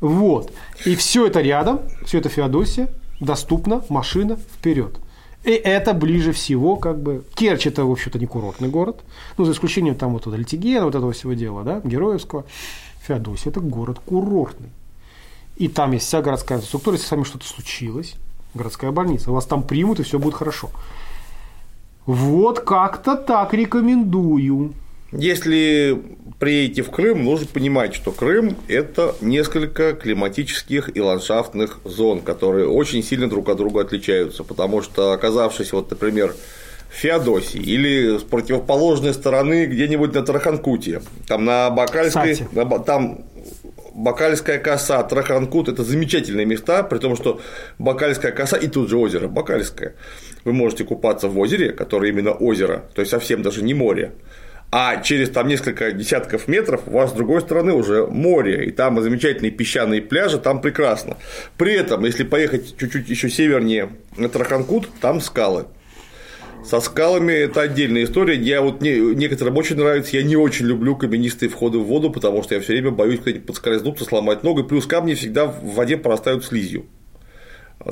Speaker 2: Вот. И все это рядом, все это Феодосия, доступно, машина, вперед. И это ближе всего, как бы, Керчь это, в общем-то, не курортный город, ну, за исключением там вот Альтигена, вот этого всего дела, да, Героевского. Феодосия – это город курортный. И там есть вся городская инфраструктура, если с вами что-то случилось, городская больница, вас там примут, и все будет хорошо. Вот как-то так рекомендую.
Speaker 1: Если приедете в Крым, нужно понимать, что Крым – это несколько климатических и ландшафтных зон, которые очень сильно друг от друга отличаются, потому что, оказавшись, вот, например, в Феодосии или с противоположной стороны где-нибудь на Тараханкуте, там на Бакальской, на, там Бакальская коса, Траханкут – это замечательные места, при том, что Бакальская коса и тут же озеро Бакальское. Вы можете купаться в озере, которое именно озеро, то есть совсем даже не море а через там несколько десятков метров у вас с другой стороны уже море, и там замечательные песчаные пляжи, там прекрасно. При этом, если поехать чуть-чуть еще севернее на Траханкут, там скалы. Со скалами это отдельная история. Я вот не, некоторым очень нравится. Я не очень люблю каменистые входы в воду, потому что я все время боюсь куда-нибудь подскользнуться, сломать ногу. Плюс камни всегда в воде порастают слизью.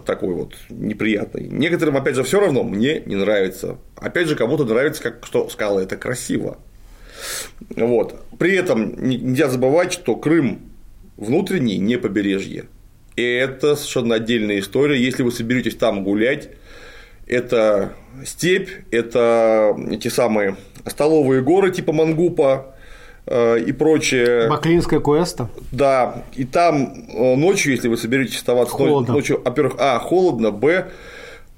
Speaker 1: Такой вот неприятный. Некоторым, опять же, все равно мне не нравится. Опять же, кому-то нравится, как, что скалы это красиво. Вот. При этом нельзя забывать, что Крым внутренний, не побережье. И это совершенно отдельная история. Если вы соберетесь там гулять, это степь, это эти самые столовые горы типа Мангупа э, и прочее.
Speaker 2: Баклинская куэста.
Speaker 1: Да, и там э, ночью, если вы соберетесь оставаться холодно. ночью, во-первых, а, холодно, б,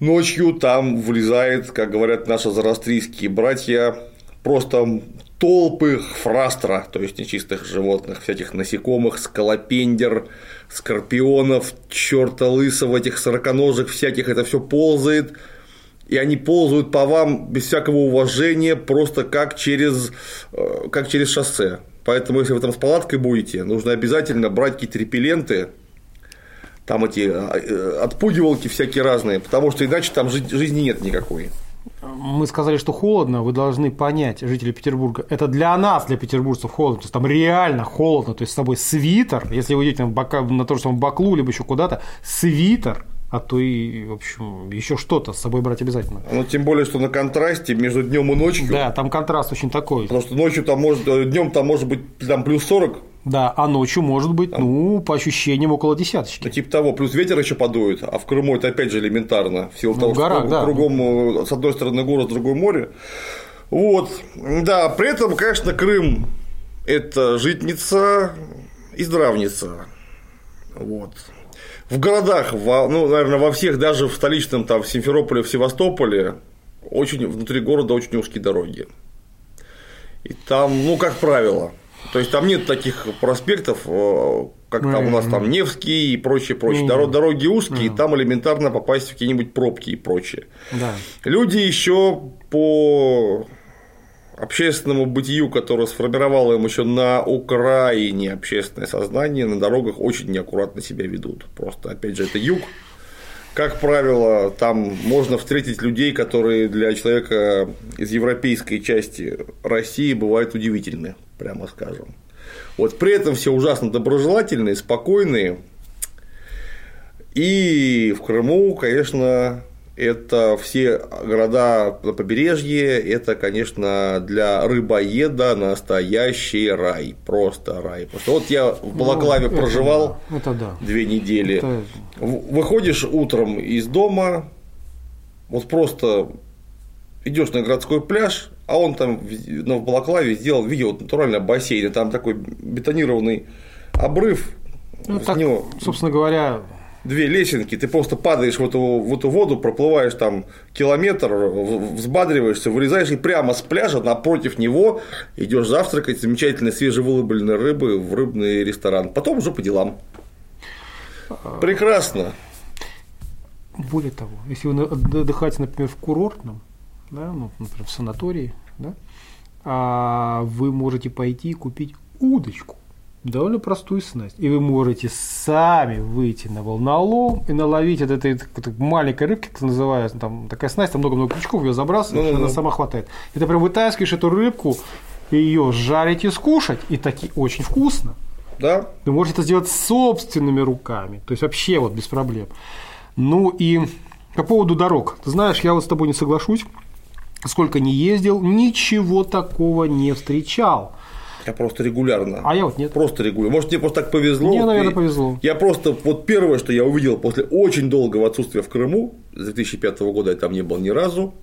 Speaker 1: ночью там влезает, как говорят наши зарастрийские братья, просто толпы фрастра, то есть нечистых животных, всяких насекомых, скалопендер, скорпионов, черта лысого, этих сороконожек всяких, это все ползает, и они ползают по вам без всякого уважения, просто как через, э, как через шоссе. Поэтому, если вы там с палаткой будете, нужно обязательно брать какие-то репелленты, там эти э, отпугивалки всякие разные, потому что иначе там жизни нет никакой.
Speaker 2: Мы сказали, что холодно, вы должны понять, жители Петербурга, это для нас, для петербуржцев холодно, то есть там реально холодно, то есть с собой свитер, если вы идете на, бока, на то же самое Баклу, либо еще куда-то, свитер, а то и, в общем, еще что-то с собой брать обязательно.
Speaker 1: Ну, тем более, что на контрасте между днем и ночью.
Speaker 2: Да, там контраст очень такой.
Speaker 1: Потому что ночью там может, днем там может быть там плюс 40.
Speaker 2: Да, а ночью может быть, там. ну, по ощущениям, около десяточки.
Speaker 1: Ну, типа того, плюс ветер еще подует, а в Крыму это опять же элементарно. В силу ну, того,
Speaker 2: горах,
Speaker 1: что
Speaker 2: да.
Speaker 1: кругом с одной стороны город, с другой море. Вот. Да, при этом, конечно, Крым это житница и здравница. Вот в городах, во, ну, наверное, во всех, даже в столичном, там, в Симферополе, в Севастополе, очень, внутри города очень узкие дороги. И там, ну, как правило, то есть там нет таких проспектов, э, как там у нас там Невский и прочее, прочее. Дор- дороги узкие, и там элементарно попасть в какие-нибудь пробки и прочее.
Speaker 2: Да.
Speaker 1: Люди еще по общественному бытию, которое сформировало им еще на Украине общественное сознание, на дорогах очень неаккуратно себя ведут. Просто, опять же, это юг. Как правило, там можно встретить людей, которые для человека из европейской части России бывают удивительны, прямо скажем. Вот при этом все ужасно доброжелательные, спокойные. И в Крыму, конечно, это все города на побережье, это, конечно, для рыбоеда настоящий рай, просто рай. Потому что вот я в Балаклаве ну, проживал
Speaker 2: это, это да.
Speaker 1: две недели, это... выходишь утром из дома, вот просто идешь на городской пляж, а он там ну, в Балаклаве сделал, видео натурально бассейн, и там такой бетонированный обрыв,
Speaker 2: ну, так, него... собственно говоря,
Speaker 1: две лесенки, ты просто падаешь в эту, в эту воду, проплываешь там километр, взбадриваешься, вылезаешь и прямо с пляжа напротив него идешь завтракать замечательной свежевыловленной рыбы в рыбный ресторан. Потом уже по делам. Прекрасно.
Speaker 2: Более того, если вы отдыхаете, например, в курортном, да, ну, например, в санатории, да, а вы можете пойти и купить удочку довольно простую снасть. И вы можете сами выйти на волнолом и наловить от этой, маленькой рыбки, как называется, там такая снасть, там много-много крючков, ее забрасываешь, ну, она сама хватает. И ты прям вытаскиваешь эту рыбку, ее жарить и скушать, и таки очень вкусно.
Speaker 1: Да.
Speaker 2: Вы можете это сделать собственными руками, то есть вообще вот без проблем. Ну и по поводу дорог. Ты знаешь, я вот с тобой не соглашусь. Сколько не ездил, ничего такого не встречал.
Speaker 1: Я просто регулярно.
Speaker 2: А я вот нет.
Speaker 1: Просто регулярно. Может, мне просто так повезло.
Speaker 2: Мне, наверное, повезло.
Speaker 1: Я просто, вот первое, что я увидел после очень долгого отсутствия в Крыму, с 2005 года я там не был ни разу,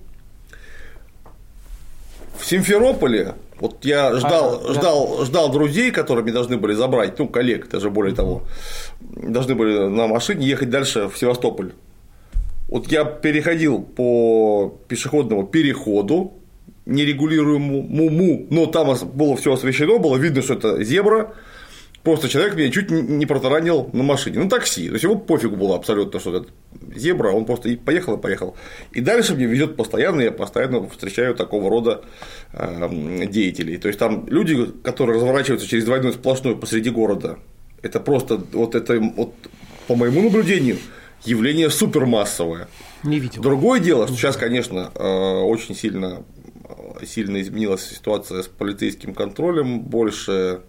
Speaker 1: в Симферополе, вот я ждал, а, ждал, да. ждал друзей, которые мне должны были забрать, ну, коллег, даже более того, должны были на машине ехать дальше в Севастополь. Вот я переходил по пешеходному переходу, нерегулируемому, но там было все освещено, было видно, что это зебра, просто человек меня чуть не протаранил на машине, на такси, то есть ему пофигу было абсолютно, что это зебра, он просто поехал и поехал. И дальше мне везет постоянно, я постоянно встречаю такого рода эм, деятелей. То есть там люди, которые разворачиваются через двойной сплошной посреди города, это просто вот это вот по моему наблюдению явление супермассовое.
Speaker 2: Не видел.
Speaker 1: Другое дело, что сейчас, конечно, э, очень сильно, сильно изменилась ситуация с полицейским контролем, больше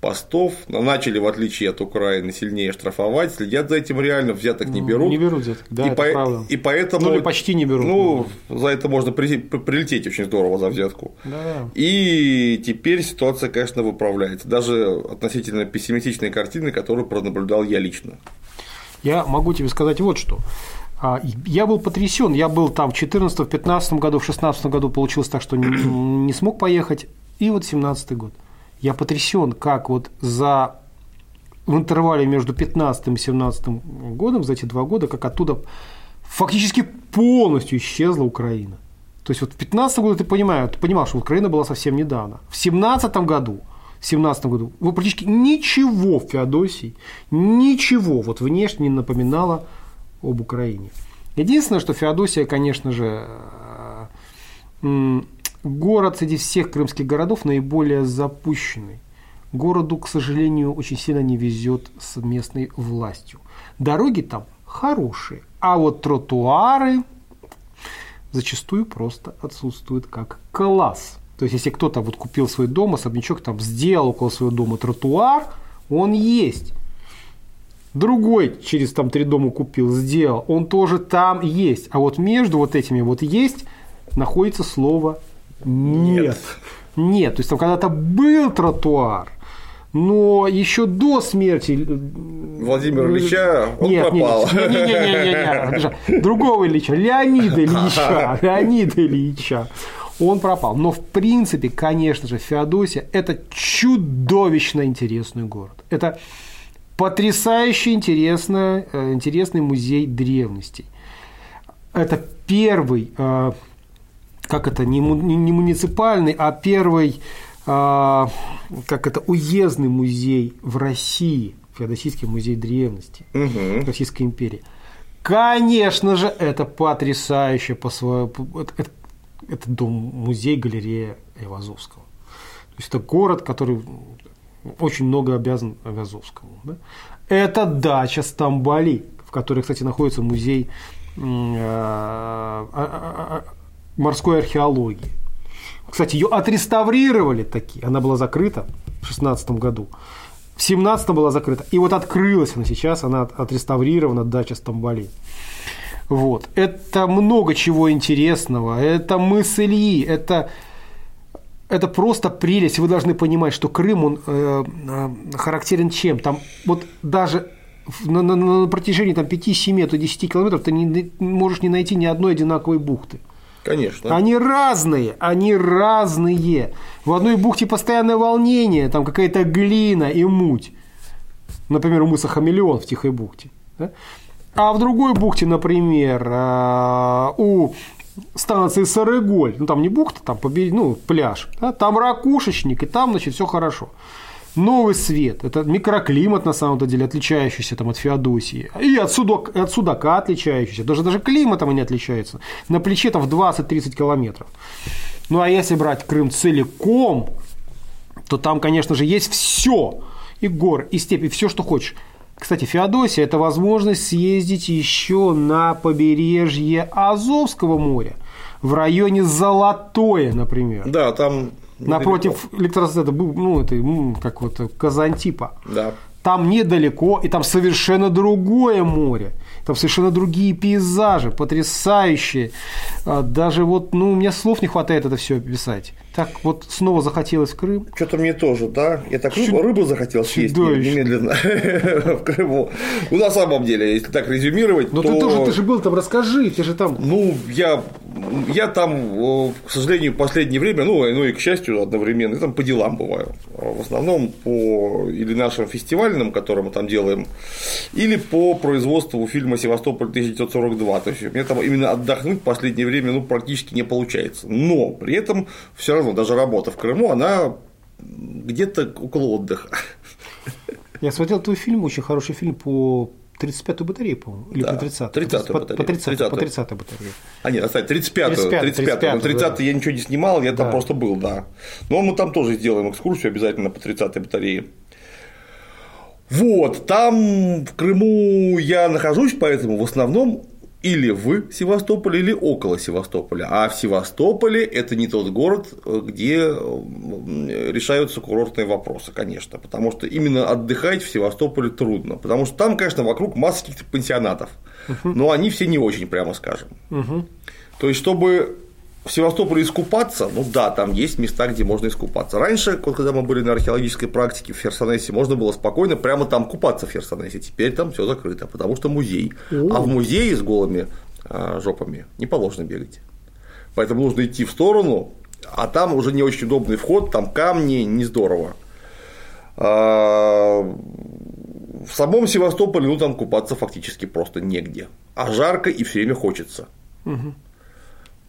Speaker 1: постов, начали, в отличие от Украины, сильнее штрафовать, следят за этим реально, взяток не берут.
Speaker 2: Не берут взяток, да,
Speaker 1: и,
Speaker 2: это
Speaker 1: по...
Speaker 2: правда.
Speaker 1: и поэтому.
Speaker 2: Ну, почти не берут.
Speaker 1: Ну, за это можно при... прилететь очень здорово за взятку.
Speaker 2: Да.
Speaker 1: И теперь ситуация, конечно, выправляется. Даже относительно пессимистичной картины, которую пронаблюдал я лично.
Speaker 2: Я могу тебе сказать вот что. А, я был потрясен. Я был там в 2014, в 2015 году, в 2016 году получилось так, что не смог поехать. И вот 2017 год. Я потрясен, как вот за в интервале между 15 и 17 годом, за эти два года, как оттуда фактически полностью исчезла Украина. То есть вот в 15 году ты понимаешь, ты понимал, что Украина была совсем недавно. В 17 году, в 17 году вы практически ничего в Феодосии, ничего вот внешне не напоминало об Украине. Единственное, что Феодосия, конечно же, город среди всех крымских городов наиболее запущенный. Городу, к сожалению, очень сильно не везет с местной властью. Дороги там хорошие, а вот тротуары зачастую просто отсутствуют как класс. То есть, если кто-то вот купил свой дом, особнячок там сделал около своего дома тротуар, он есть. Другой через там три дома купил, сделал, он тоже там есть. А вот между вот этими вот есть находится слово нет. Нет. Нет. То есть там когда-то был тротуар, но еще до смерти
Speaker 1: Владимира Ильича он нет, пропал.
Speaker 2: Нет, нет, нет, нет, нет, нет. Другого Ильича, Леонида Ильича, Леонида Ильича. Он пропал. Но в принципе, конечно же, Феодосия – это чудовищно интересный город. Это потрясающе интересный, э, интересный музей древностей. Это первый э, как это, не, муниципальный, а первый, а, как это, уездный музей в России, Феодосийский музей древности угу. Российской империи. Конечно же, это потрясающе по своему... Это, это, дом-музей, галерея Айвазовского. То есть это город, который очень много обязан Айвазовскому. Да? Это дача Стамбали, в которой, кстати, находится музей а, а, морской археологии. Кстати, ее отреставрировали таки. Она была закрыта в 16 году. В 17 была закрыта. И вот открылась она сейчас, она отреставрирована, дача Стамбали. Вот. Это много чего интересного. Это мыс Ильи, это, это просто прелесть. Вы должны понимать, что Крым, он э, э, характерен чем? Там вот даже на, на, на протяжении там, 5, 7, то 10 километров ты не, не можешь не найти ни одной одинаковой бухты.
Speaker 1: Конечно.
Speaker 2: Они разные, они разные. В одной бухте постоянное волнение, там какая-то глина и муть. Например, у мыса Хамелеон в Тихой бухте. Да? А в другой бухте, например, а, у станции Сарыголь, ну там не бухта, там ну, пляж, да? там ракушечник, и там, значит, все хорошо новый свет. Это микроклимат, на самом деле, отличающийся там, от Феодосии. И от, судок, от Судака отличающийся. Даже, даже климатом они отличаются. На плече там в 20-30 километров. Ну, а если брать Крым целиком, то там, конечно же, есть все. И гор, и степи, все, что хочешь. Кстати, Феодосия – это возможность съездить еще на побережье Азовского моря, в районе Золотое, например.
Speaker 1: Да, там
Speaker 2: Напротив электростата, ну, это как вот Казантипа.
Speaker 1: Да.
Speaker 2: Там недалеко, и там совершенно другое море. Там совершенно другие пейзажи, потрясающие. А, даже вот, ну, у меня слов не хватает это все описать. Так вот снова захотелось в Крым.
Speaker 1: Что-то мне тоже, да. Я так рыбу, рыбу захотел съесть немедленно в Крыму. Ну, на самом деле, если так резюмировать,
Speaker 2: Но
Speaker 1: то...
Speaker 2: ты тоже, ты же был там, расскажи, ты же там...
Speaker 1: Ну, я, я там, к сожалению, в последнее время, ну, ну и к счастью одновременно, я там по делам бываю. В основном по или нашим фестивальным, которые мы там делаем, или по производству фильма «Севастополь 1942». То есть, мне там именно отдохнуть в последнее время ну, практически не получается. Но при этом все равно равно даже работа в Крыму, она где-то около отдыха.
Speaker 2: Я смотрел твой фильм, очень хороший фильм по 35-ю батарею, по-моему, или да, по 30
Speaker 1: 30
Speaker 2: по, по 30 по 30 батарею.
Speaker 1: А нет, оставить 35 35 35 35 30 я ничего не снимал, я да. там просто был, да. Но мы там тоже сделаем экскурсию обязательно по 30 батарее. Вот, там в Крыму я нахожусь, поэтому в основном или в Севастополе, или около Севастополя. А в Севастополе это не тот город, где решаются курортные вопросы, конечно. Потому что именно отдыхать в Севастополе трудно. Потому что там, конечно, вокруг масса каких-то пансионатов. Но они все не очень, прямо скажем. То есть, чтобы в Севастополе искупаться, ну да, там есть места, где можно искупаться. Раньше, когда мы были на археологической практике в Херсонесе, можно было спокойно прямо там купаться в Херсонесе. Теперь там все закрыто, потому что музей. А в музее с голыми а, жопами не положено бегать. Поэтому нужно идти в сторону, а там уже не очень удобный вход, там камни, не здорово. А, в самом Севастополе, ну там купаться фактически просто негде. А жарко и все время хочется.
Speaker 2: Угу.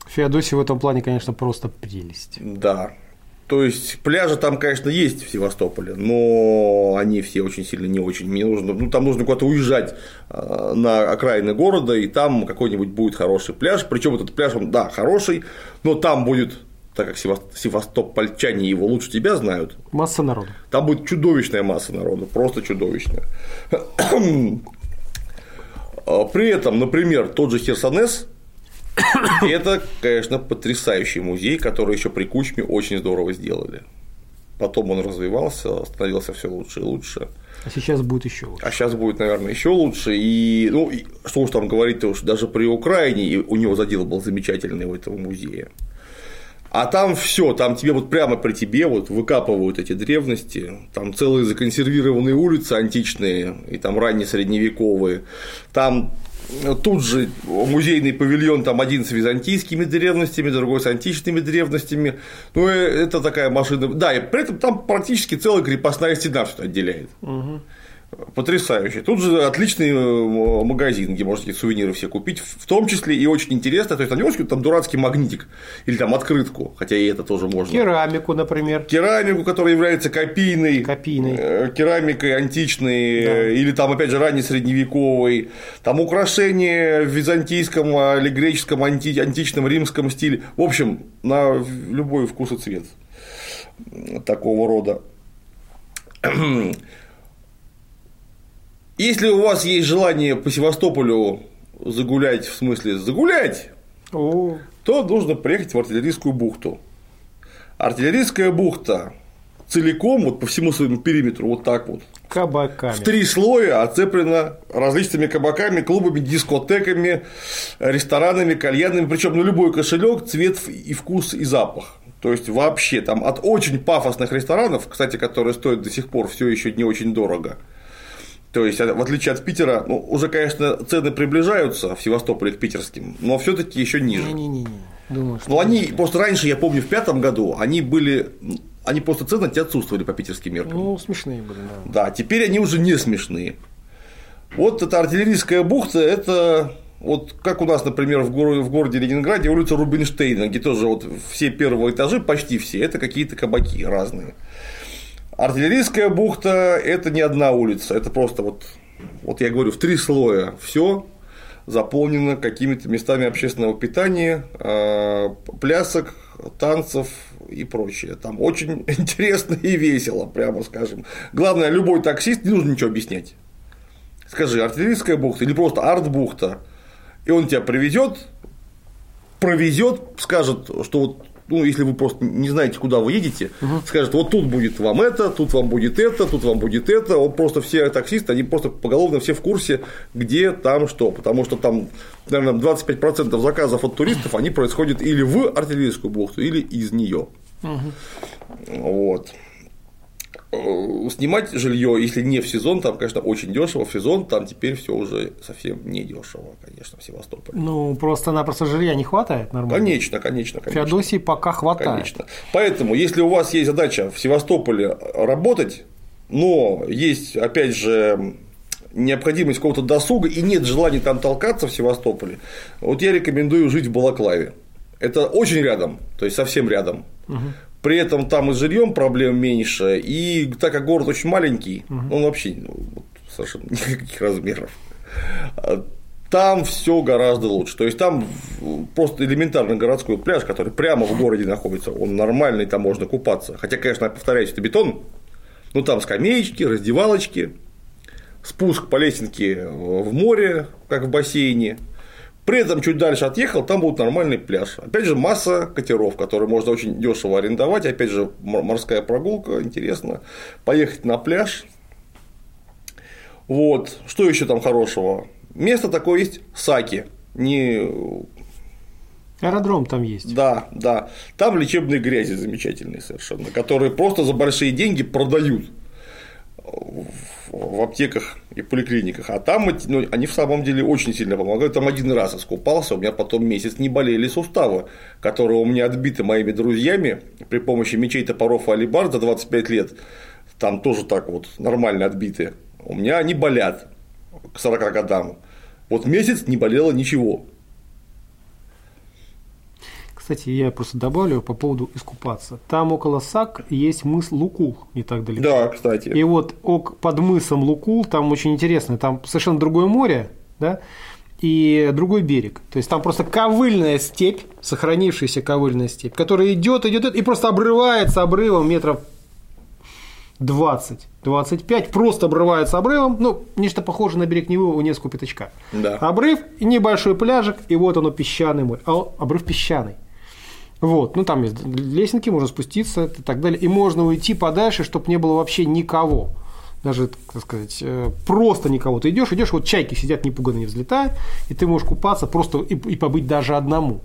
Speaker 2: Феодосия в этом плане, конечно, просто прелесть.
Speaker 1: Да. То есть пляжи там, конечно, есть в Севастополе, но они все очень сильно не очень. Мне нужно, ну там нужно куда-то уезжать а, на окраины города, и там какой-нибудь будет хороший пляж. Причем этот пляж, он, да, хороший, но там будет так как севастопольчане его лучше тебя знают.
Speaker 2: Масса народу.
Speaker 1: Там будет чудовищная масса народу, просто чудовищная. А, при этом, например, тот же Херсонес это, конечно, потрясающий музей, который еще при Кучме очень здорово сделали. Потом он развивался, становился все лучше и лучше.
Speaker 2: А сейчас будет еще лучше.
Speaker 1: А сейчас будет, наверное, еще лучше. И, ну, и, что уж там говорить, то уж даже при Украине у него задел был замечательный у этого музея. А там все, там тебе вот прямо при тебе вот выкапывают эти древности, там целые законсервированные улицы античные и там раннесредневековые, там Тут же музейный павильон, там один с византийскими древностями, другой с античными древностями. Ну, э, это такая машина. Да, и при этом там практически целая крепостная стена что отделяет. Угу. Потрясающе. Тут же отличный э, магазин, где можете сувениры все купить, в том числе и очень интересно, то есть, они там дурацкий магнитик или там открытку, хотя и это тоже можно.
Speaker 2: Керамику, например.
Speaker 1: Керамику, которая является копийной,
Speaker 2: копийной.
Speaker 1: Э, керамикой античной, да. или там, опять же, ранне средневековой, там украшения в византийском или греческом, анти... античном, римском стиле. В общем, на любой вкус и цвет такого рода. Если у вас есть желание по Севастополю загулять, в смысле загулять, О. то нужно приехать в артиллерийскую бухту. Артиллерийская бухта целиком, вот по всему своему периметру, вот так вот.
Speaker 2: Кабаками.
Speaker 1: В три слоя оцеплена различными кабаками, клубами, дискотеками, ресторанами, кальянами, причем на любой кошелек, цвет и вкус и запах. То есть вообще там от очень пафосных ресторанов, кстати, которые стоят до сих пор все еще не очень дорого, то есть, в отличие от Питера, ну, уже, конечно, цены приближаются в Севастополе к питерским, но все-таки еще ниже.
Speaker 2: Не-не-не.
Speaker 1: Думаю, что. Ну, они просто раньше, я помню, в пятом году они были. Они просто цены отсутствовали по питерским меркам.
Speaker 2: Ну, смешные были,
Speaker 1: да. Да, теперь они уже не смешные. Вот эта артиллерийская бухта, это вот как у нас, например, в городе, в городе Ленинграде улица Рубинштейна, где тоже вот все первые этажи, почти все, это какие-то кабаки разные. Артиллерийская бухта – это не одна улица, это просто вот, вот я говорю, в три слоя все заполнено какими-то местами общественного питания, а, плясок, танцев и прочее. Там очень интересно и весело, прямо скажем. Главное, любой таксист не нужно ничего объяснять. Скажи, артиллерийская бухта или просто арт-бухта, и он тебя привезет, провезет, скажет, что вот ну, если вы просто не знаете, куда вы едете, угу. скажет, вот тут будет вам это, тут вам будет это, тут вам будет это. Он просто все таксисты, они просто поголовно все в курсе, где там что. Потому что там, наверное, 25% заказов от туристов, они происходят или в артиллерийскую бухту, или из нее. Угу. Вот. Э, снимать жилье, если не в сезон, там, конечно, очень дешево, в сезон там теперь все уже совсем не дешево, конечно, в Севастополе.
Speaker 2: Ну, просто-напросто жилья не хватает нормально.
Speaker 1: Конечно, конечно, конечно.
Speaker 2: Феодосии пока хватает.
Speaker 1: Конечно. Поэтому, если у вас есть задача в Севастополе работать, но есть, опять же, необходимость какого-то досуга и нет желания там толкаться в Севастополе, вот я рекомендую жить в Балаклаве. Это очень рядом, то есть совсем рядом. Угу. При этом там и с жильем проблем меньше, и так как город очень маленький, угу. он вообще ну, совершенно никаких размеров. Там все гораздо лучше. То есть там просто элементарный городской пляж, который прямо в городе находится, он нормальный, там можно купаться. Хотя, конечно, я повторяюсь, это бетон, но там скамеечки, раздевалочки, спуск по лесенке в море, как в бассейне, При этом чуть дальше отъехал, там будет нормальный пляж. Опять же, масса катеров, которые можно очень дешево арендовать. Опять же, морская прогулка, интересно. Поехать на пляж. Вот. Что еще там хорошего? Место такое есть Саки. Не
Speaker 2: Аэродром там есть.
Speaker 1: Да, да. Там лечебные грязи замечательные совершенно, которые просто за большие деньги продают в аптеках и поликлиниках. А там ну, они в самом деле очень сильно помогают. Там один раз искупался, у меня потом месяц не болели суставы, которые у меня отбиты моими друзьями при помощи мечей, топоров и алибар за 25 лет. Там тоже так вот нормально отбиты. У меня они болят к 40 годам. Вот месяц не болело ничего.
Speaker 2: Кстати, я просто добавлю по поводу искупаться. Там около САК есть мыс Лукул, не так далеко.
Speaker 1: Да, кстати.
Speaker 2: И вот под мысом Лукул там очень интересно, там совершенно другое море, да, и другой берег. То есть там просто ковыльная степь, сохранившаяся ковыльная степь, которая идет, идет и просто обрывается обрывом метров 20, 25, просто обрывается обрывом, ну, нечто похожее на берег Невы у несколько пятачка.
Speaker 1: Да.
Speaker 2: Обрыв, небольшой пляжик, и вот оно песчаный море. А обрыв песчаный. Вот, ну там есть лесенки, можно спуститься и так далее. И можно уйти подальше, чтобы не было вообще никого. Даже, так сказать, э, просто никого. Ты идешь, идешь, вот чайки сидят, непуганно не взлетают, и ты можешь купаться просто и, и побыть даже одному.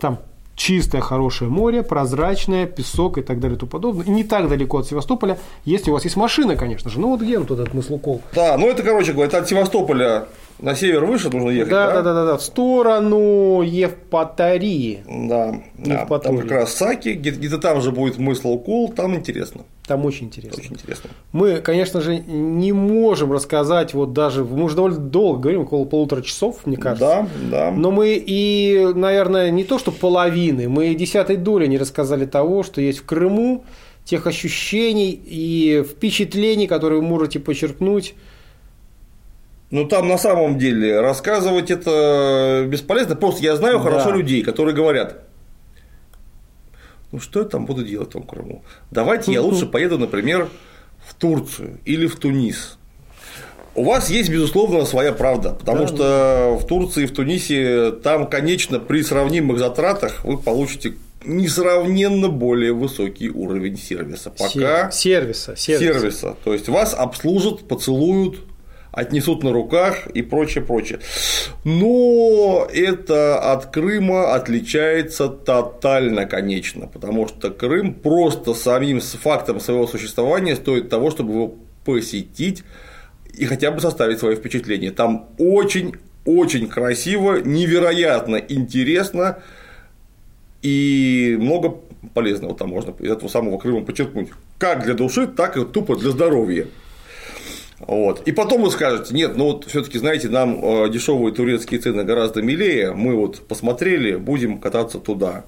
Speaker 2: Там чистое, хорошее море, прозрачное, песок и так далее и тому подобное. И не так далеко от Севастополя, если у вас есть машина, конечно же. Ну вот где он тут этот Маслукол?
Speaker 1: Да, ну это, короче говоря, это от Севастополя на север выше нужно ехать,
Speaker 2: да? Да, да, да, да, в сторону Евпатории.
Speaker 1: Да, да там как раз Саки, где-то там же будет мысл укол, там интересно.
Speaker 2: Там очень интересно.
Speaker 1: Очень интересно.
Speaker 2: Мы, конечно же, не можем рассказать, вот даже, мы уже довольно долго говорим, около полутора часов, мне кажется.
Speaker 1: Да, да.
Speaker 2: Но мы и, наверное, не то, что половины, мы десятой доли не рассказали того, что есть в Крыму, тех ощущений и впечатлений, которые вы можете почерпнуть
Speaker 1: ну, там на самом деле рассказывать это бесполезно. Просто я знаю да. хорошо людей, которые говорят, ну что я там буду делать в том Крыму? Давайте я лучше поеду, например, в Турцию или в Тунис. У вас есть, безусловно, своя правда, потому да, что да. в Турции и в Тунисе там, конечно, при сравнимых затратах вы получите несравненно более высокий уровень сервиса. Пока
Speaker 2: сервиса, сервиса.
Speaker 1: сервиса. То есть вас обслужат, поцелуют, отнесут на руках и прочее, прочее. Но это от Крыма отличается тотально, конечно, потому что Крым просто самим фактом своего существования стоит того, чтобы его посетить и хотя бы составить свое впечатление. Там очень очень красиво, невероятно интересно и много полезного там можно из этого самого Крыма подчеркнуть. Как для души, так и тупо для здоровья. Вот. И потом вы скажете, нет, ну вот все-таки, знаете, нам э, дешевые турецкие цены гораздо милее, мы вот посмотрели, будем кататься туда.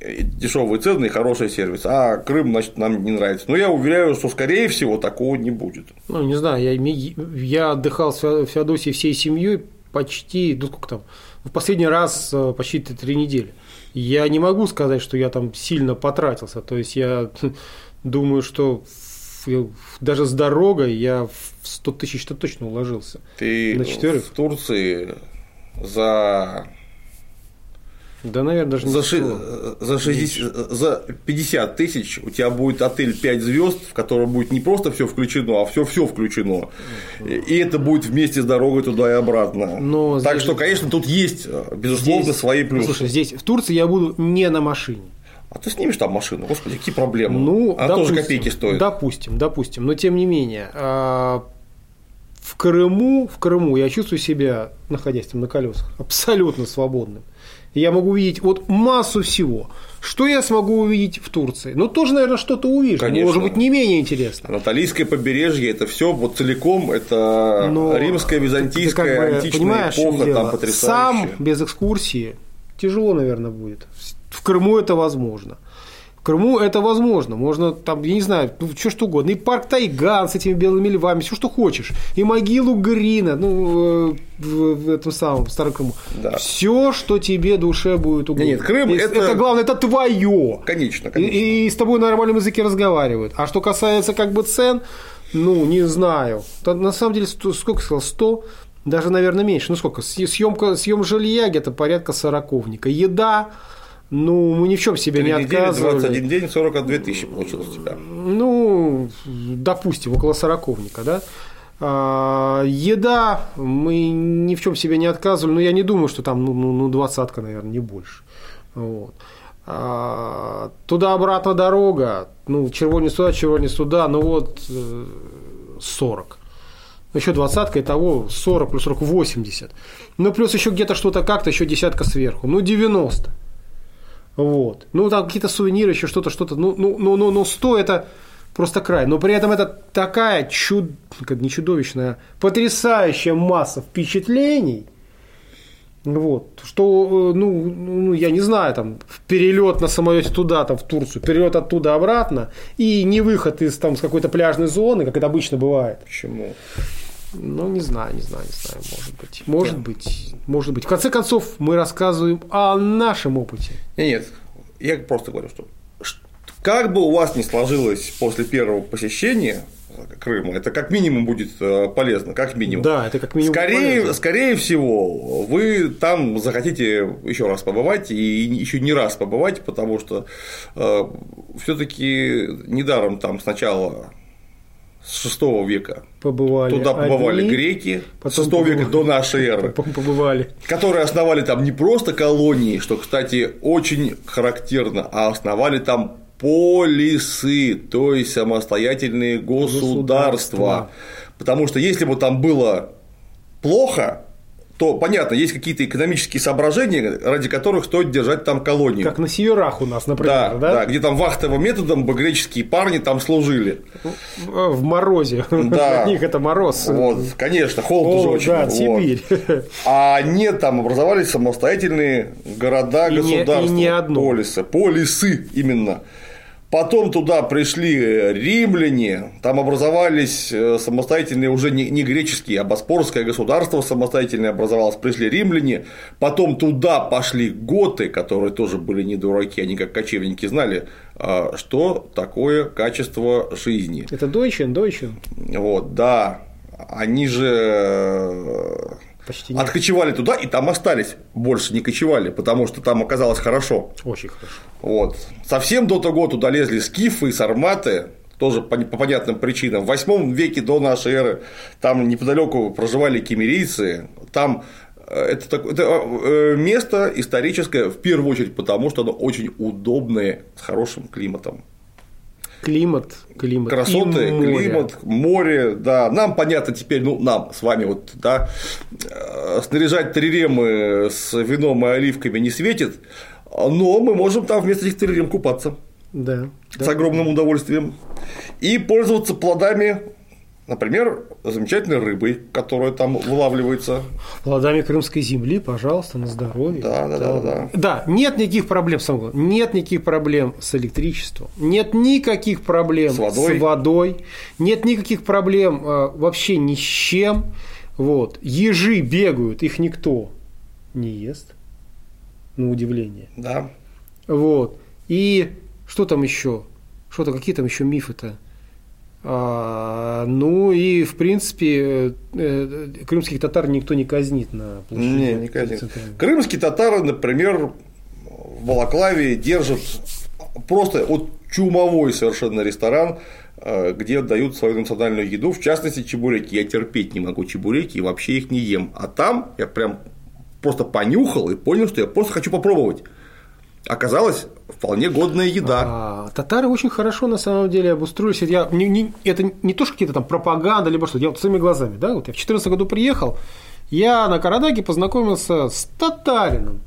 Speaker 1: Дешевые цены и хороший сервис. А Крым, значит, нам не нравится. Но я уверяю, что, скорее всего, такого не будет.
Speaker 2: Ну, не знаю, я, я отдыхал в Феодосии всей семьей почти, ну сколько там, в последний раз э, почти три недели. Я не могу сказать, что я там сильно потратился. То есть я думаю, что даже с дорогой я в 100 тысяч-то точно уложился.
Speaker 1: Ты на четверых? в Турции за
Speaker 2: да, наверное, даже
Speaker 1: за, ши... за, 60... за 50 тысяч у тебя будет отель 5 звезд, в котором будет не просто все включено, а все все включено. И это будет вместе с дорогой туда и обратно. Но так что, конечно, тут есть, безусловно, здесь... свои плюсы.
Speaker 2: Слушай, здесь в Турции я буду не на машине.
Speaker 1: А ты снимешь там машину, господи, какие проблемы?
Speaker 2: Ну,
Speaker 1: Она допустим, тоже копейки стоит.
Speaker 2: Допустим, допустим. Но тем не менее, а, в Крыму, в Крыму я чувствую себя, находясь там на колесах, абсолютно свободным. Я могу увидеть вот массу всего. Что я смогу увидеть в Турции? Ну, тоже, наверное, что-то увижу. Конечно. Может быть, не менее интересно.
Speaker 1: Анатолийское побережье это все вот целиком это Но римская, византийская, как бы, античная эпоха, там потрясающе.
Speaker 2: Сам без экскурсии тяжело, наверное, будет. В Крыму это возможно. В Крыму это возможно. Можно там, я не знаю, ну, что что угодно. И парк Тайган с этими белыми львами, все, что хочешь. И могилу Грина, ну, в, в этом самом в Старом Крыму. Да. Все, что тебе душе будет угодно.
Speaker 1: Нет, Крым это...
Speaker 2: это главное, это твое.
Speaker 1: Конечно, конечно.
Speaker 2: И, и с тобой на нормальном языке разговаривают. А что касается как бы цен, ну, не знаю. На самом деле, сколько сказал, 100 Даже, наверное, меньше. Ну сколько? Съемка, съем жилья где-то порядка сороковника. Еда, ну, мы ни в чем себе не
Speaker 1: недели,
Speaker 2: отказывали.
Speaker 1: 21 день, 42 тысячи получилось у тебя.
Speaker 2: Ну, допустим, около сороковника, да. А, еда, мы ни в чем себе не отказывали, но я не думаю, что там, ну, ну, ну двадцатка, наверное, не больше. Вот. А, Туда-обратно дорога, ну, червонец туда, червонец туда, ну вот э, 40. Еще двадцатка, и того 40 плюс 40, 80. Ну, плюс еще где-то что-то как-то, еще десятка сверху. Ну, 90. Вот. Ну, там какие-то сувениры, еще что-то, что-то. Ну, ну, ну, ну, ну, 100 это просто край. Но при этом это такая чуд... как не чудовищная, потрясающая масса впечатлений, вот, что, э, ну, ну, я не знаю, там, перелет на самолете туда, там, в Турцию, перелет оттуда обратно, и не выход из, там, с какой-то пляжной зоны, как это обычно бывает.
Speaker 1: Почему?
Speaker 2: Ну, не знаю, не знаю, не знаю, может быть. Может быть, может быть. В конце концов, мы рассказываем о нашем опыте.
Speaker 1: Нет, я просто говорю, что как бы у вас ни сложилось после первого посещения Крыма, это как минимум будет э, полезно, как минимум.
Speaker 2: Да, это как минимум
Speaker 1: Скорее,
Speaker 2: полезно.
Speaker 1: скорее всего, вы там захотите еще раз побывать и еще не раз побывать, потому что все-таки недаром там сначала с 6 века
Speaker 2: Побывали.
Speaker 1: туда побывали
Speaker 2: одни,
Speaker 1: греки, с
Speaker 2: потом
Speaker 1: 6 века
Speaker 2: побывали-
Speaker 1: до нашей эры.
Speaker 2: побывали.
Speaker 1: которые основали там не просто колонии, что, кстати, очень характерно, а основали там полисы, то есть самостоятельные государства.
Speaker 2: Государства.
Speaker 1: Потому что если бы там было плохо, то, понятно, есть какие-то экономические соображения, ради которых стоит держать там колонию.
Speaker 2: Как на северах у нас, например,
Speaker 1: да,
Speaker 2: да?
Speaker 1: да, где там вахтовым методом бы греческие парни там служили.
Speaker 2: В морозе.
Speaker 1: Да.
Speaker 2: Для них это мороз.
Speaker 1: Вот, конечно, холод
Speaker 2: О,
Speaker 1: уже очень.
Speaker 2: да,
Speaker 1: вот.
Speaker 2: Сибирь.
Speaker 1: А нет, там образовались самостоятельные города,
Speaker 2: И не-
Speaker 1: государства,
Speaker 2: и не одно.
Speaker 1: полисы, полисы именно. Потом туда пришли римляне, там образовались э, самостоятельные уже не, не греческие, а боспорское государство самостоятельное образовалось, пришли римляне, потом туда пошли готы, которые тоже были не дураки, они как кочевники знали, а, что такое качество жизни.
Speaker 2: Это Дойчен, Дойчен.
Speaker 1: Вот, да, они же э,
Speaker 2: Почти нет.
Speaker 1: откочевали туда и там остались, больше не кочевали, потому что там оказалось хорошо.
Speaker 2: Очень хорошо.
Speaker 1: Вот. Совсем до того туда лезли скифы и сарматы, тоже по, по понятным причинам. В 8 веке до нашей эры там неподалеку проживали кемерийцы, там э, это, так- это э, место историческое, в первую очередь, потому что оно очень удобное, с хорошим климатом.
Speaker 2: Климат, климат.
Speaker 1: Красоты,
Speaker 2: и море.
Speaker 1: климат, море, да. Нам понятно теперь, ну, нам с вами вот, да, э, снаряжать триремы с вином и оливками не светит, но мы можем там вместо этих трирем купаться
Speaker 2: Да. да.
Speaker 1: с огромным удовольствием и пользоваться плодами, например, замечательной рыбой, которая там вылавливается.
Speaker 2: Плодами крымской земли, пожалуйста, на здоровье.
Speaker 1: Да, да, да, да.
Speaker 2: Да, нет никаких проблем, главное, нет никаких проблем с электричеством, нет никаких проблем
Speaker 1: С водой.
Speaker 2: водой, нет никаких проблем э, вообще ни с чем. Вот. Ежи бегают, их никто не ест, на удивление.
Speaker 1: Да.
Speaker 2: Вот. И что там еще? Что-то, какие там еще мифы-то? А, ну и, в принципе, э, э, крымских татар никто не казнит на площади.
Speaker 1: Не, не казнит. Крымские татары, например, в Балаклаве держат просто вот чумовой совершенно ресторан, э, где дают свою национальную еду, в частности чебуреки. Я терпеть не могу чебуреки и вообще их не ем. А там я прям просто понюхал и понял, что я просто хочу попробовать. Оказалось, вполне годная еда.
Speaker 2: А, татары очень хорошо на самом деле обустроились. Я, не, не- это не то, что какие-то там пропаганда, либо что. Я вот своими глазами, да, вот я в 2014 году приехал, я на Карадаге познакомился с татарином.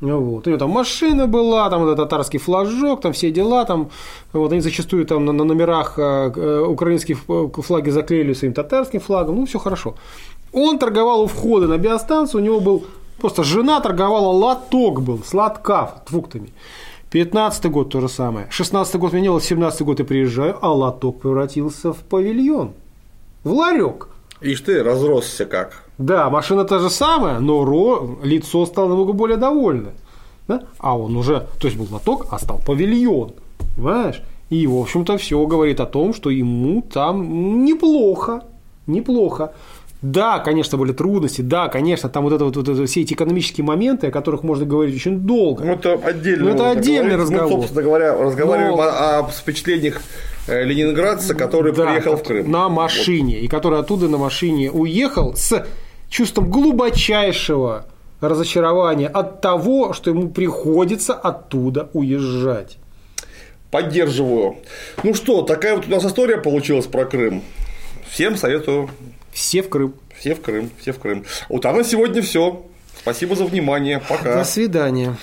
Speaker 2: Вот. У него там машина была, там этот татарский флажок, там все дела, там вот они зачастую там на, на номерах э, э, украинские ф- флаги заклеили своим татарским флагом, ну все хорошо. Он торговал у входа на биостанцию, у него был просто жена торговала лоток был, сладкав фруктами. 15 год то же самое. 16 год менялось, 17 год я приезжаю, а лоток превратился в павильон. В ларек.
Speaker 1: Ишь ты, разросся как.
Speaker 2: Да, машина та же самая, но ро- лицо стало намного более довольное. Да? А он уже, то есть был лоток, а стал павильон. Понимаешь? И, в общем-то, все говорит о том, что ему там неплохо. Неплохо. Да, конечно, были трудности, да, конечно, там вот это вот, вот это, все эти экономические моменты, о которых можно говорить очень долго.
Speaker 1: Ну, это отдельный,
Speaker 2: Ну, это отдельный разговор.
Speaker 1: Ну, собственно говоря, разговариваем
Speaker 2: Но-
Speaker 1: о, о впечатлениях э, ленинградца, который
Speaker 2: Да,
Speaker 1: приехал в Крым.
Speaker 2: На машине, и который оттуда на машине уехал с чувством глубочайшего разочарования от того, что ему приходится оттуда уезжать.
Speaker 1: Поддерживаю. Ну что, такая вот у нас история получилась про Крым. Всем советую.
Speaker 2: Все в Крым.
Speaker 1: Все в Крым, все в Крым. Вот а на сегодня все. Спасибо за внимание. Пока.
Speaker 2: До свидания.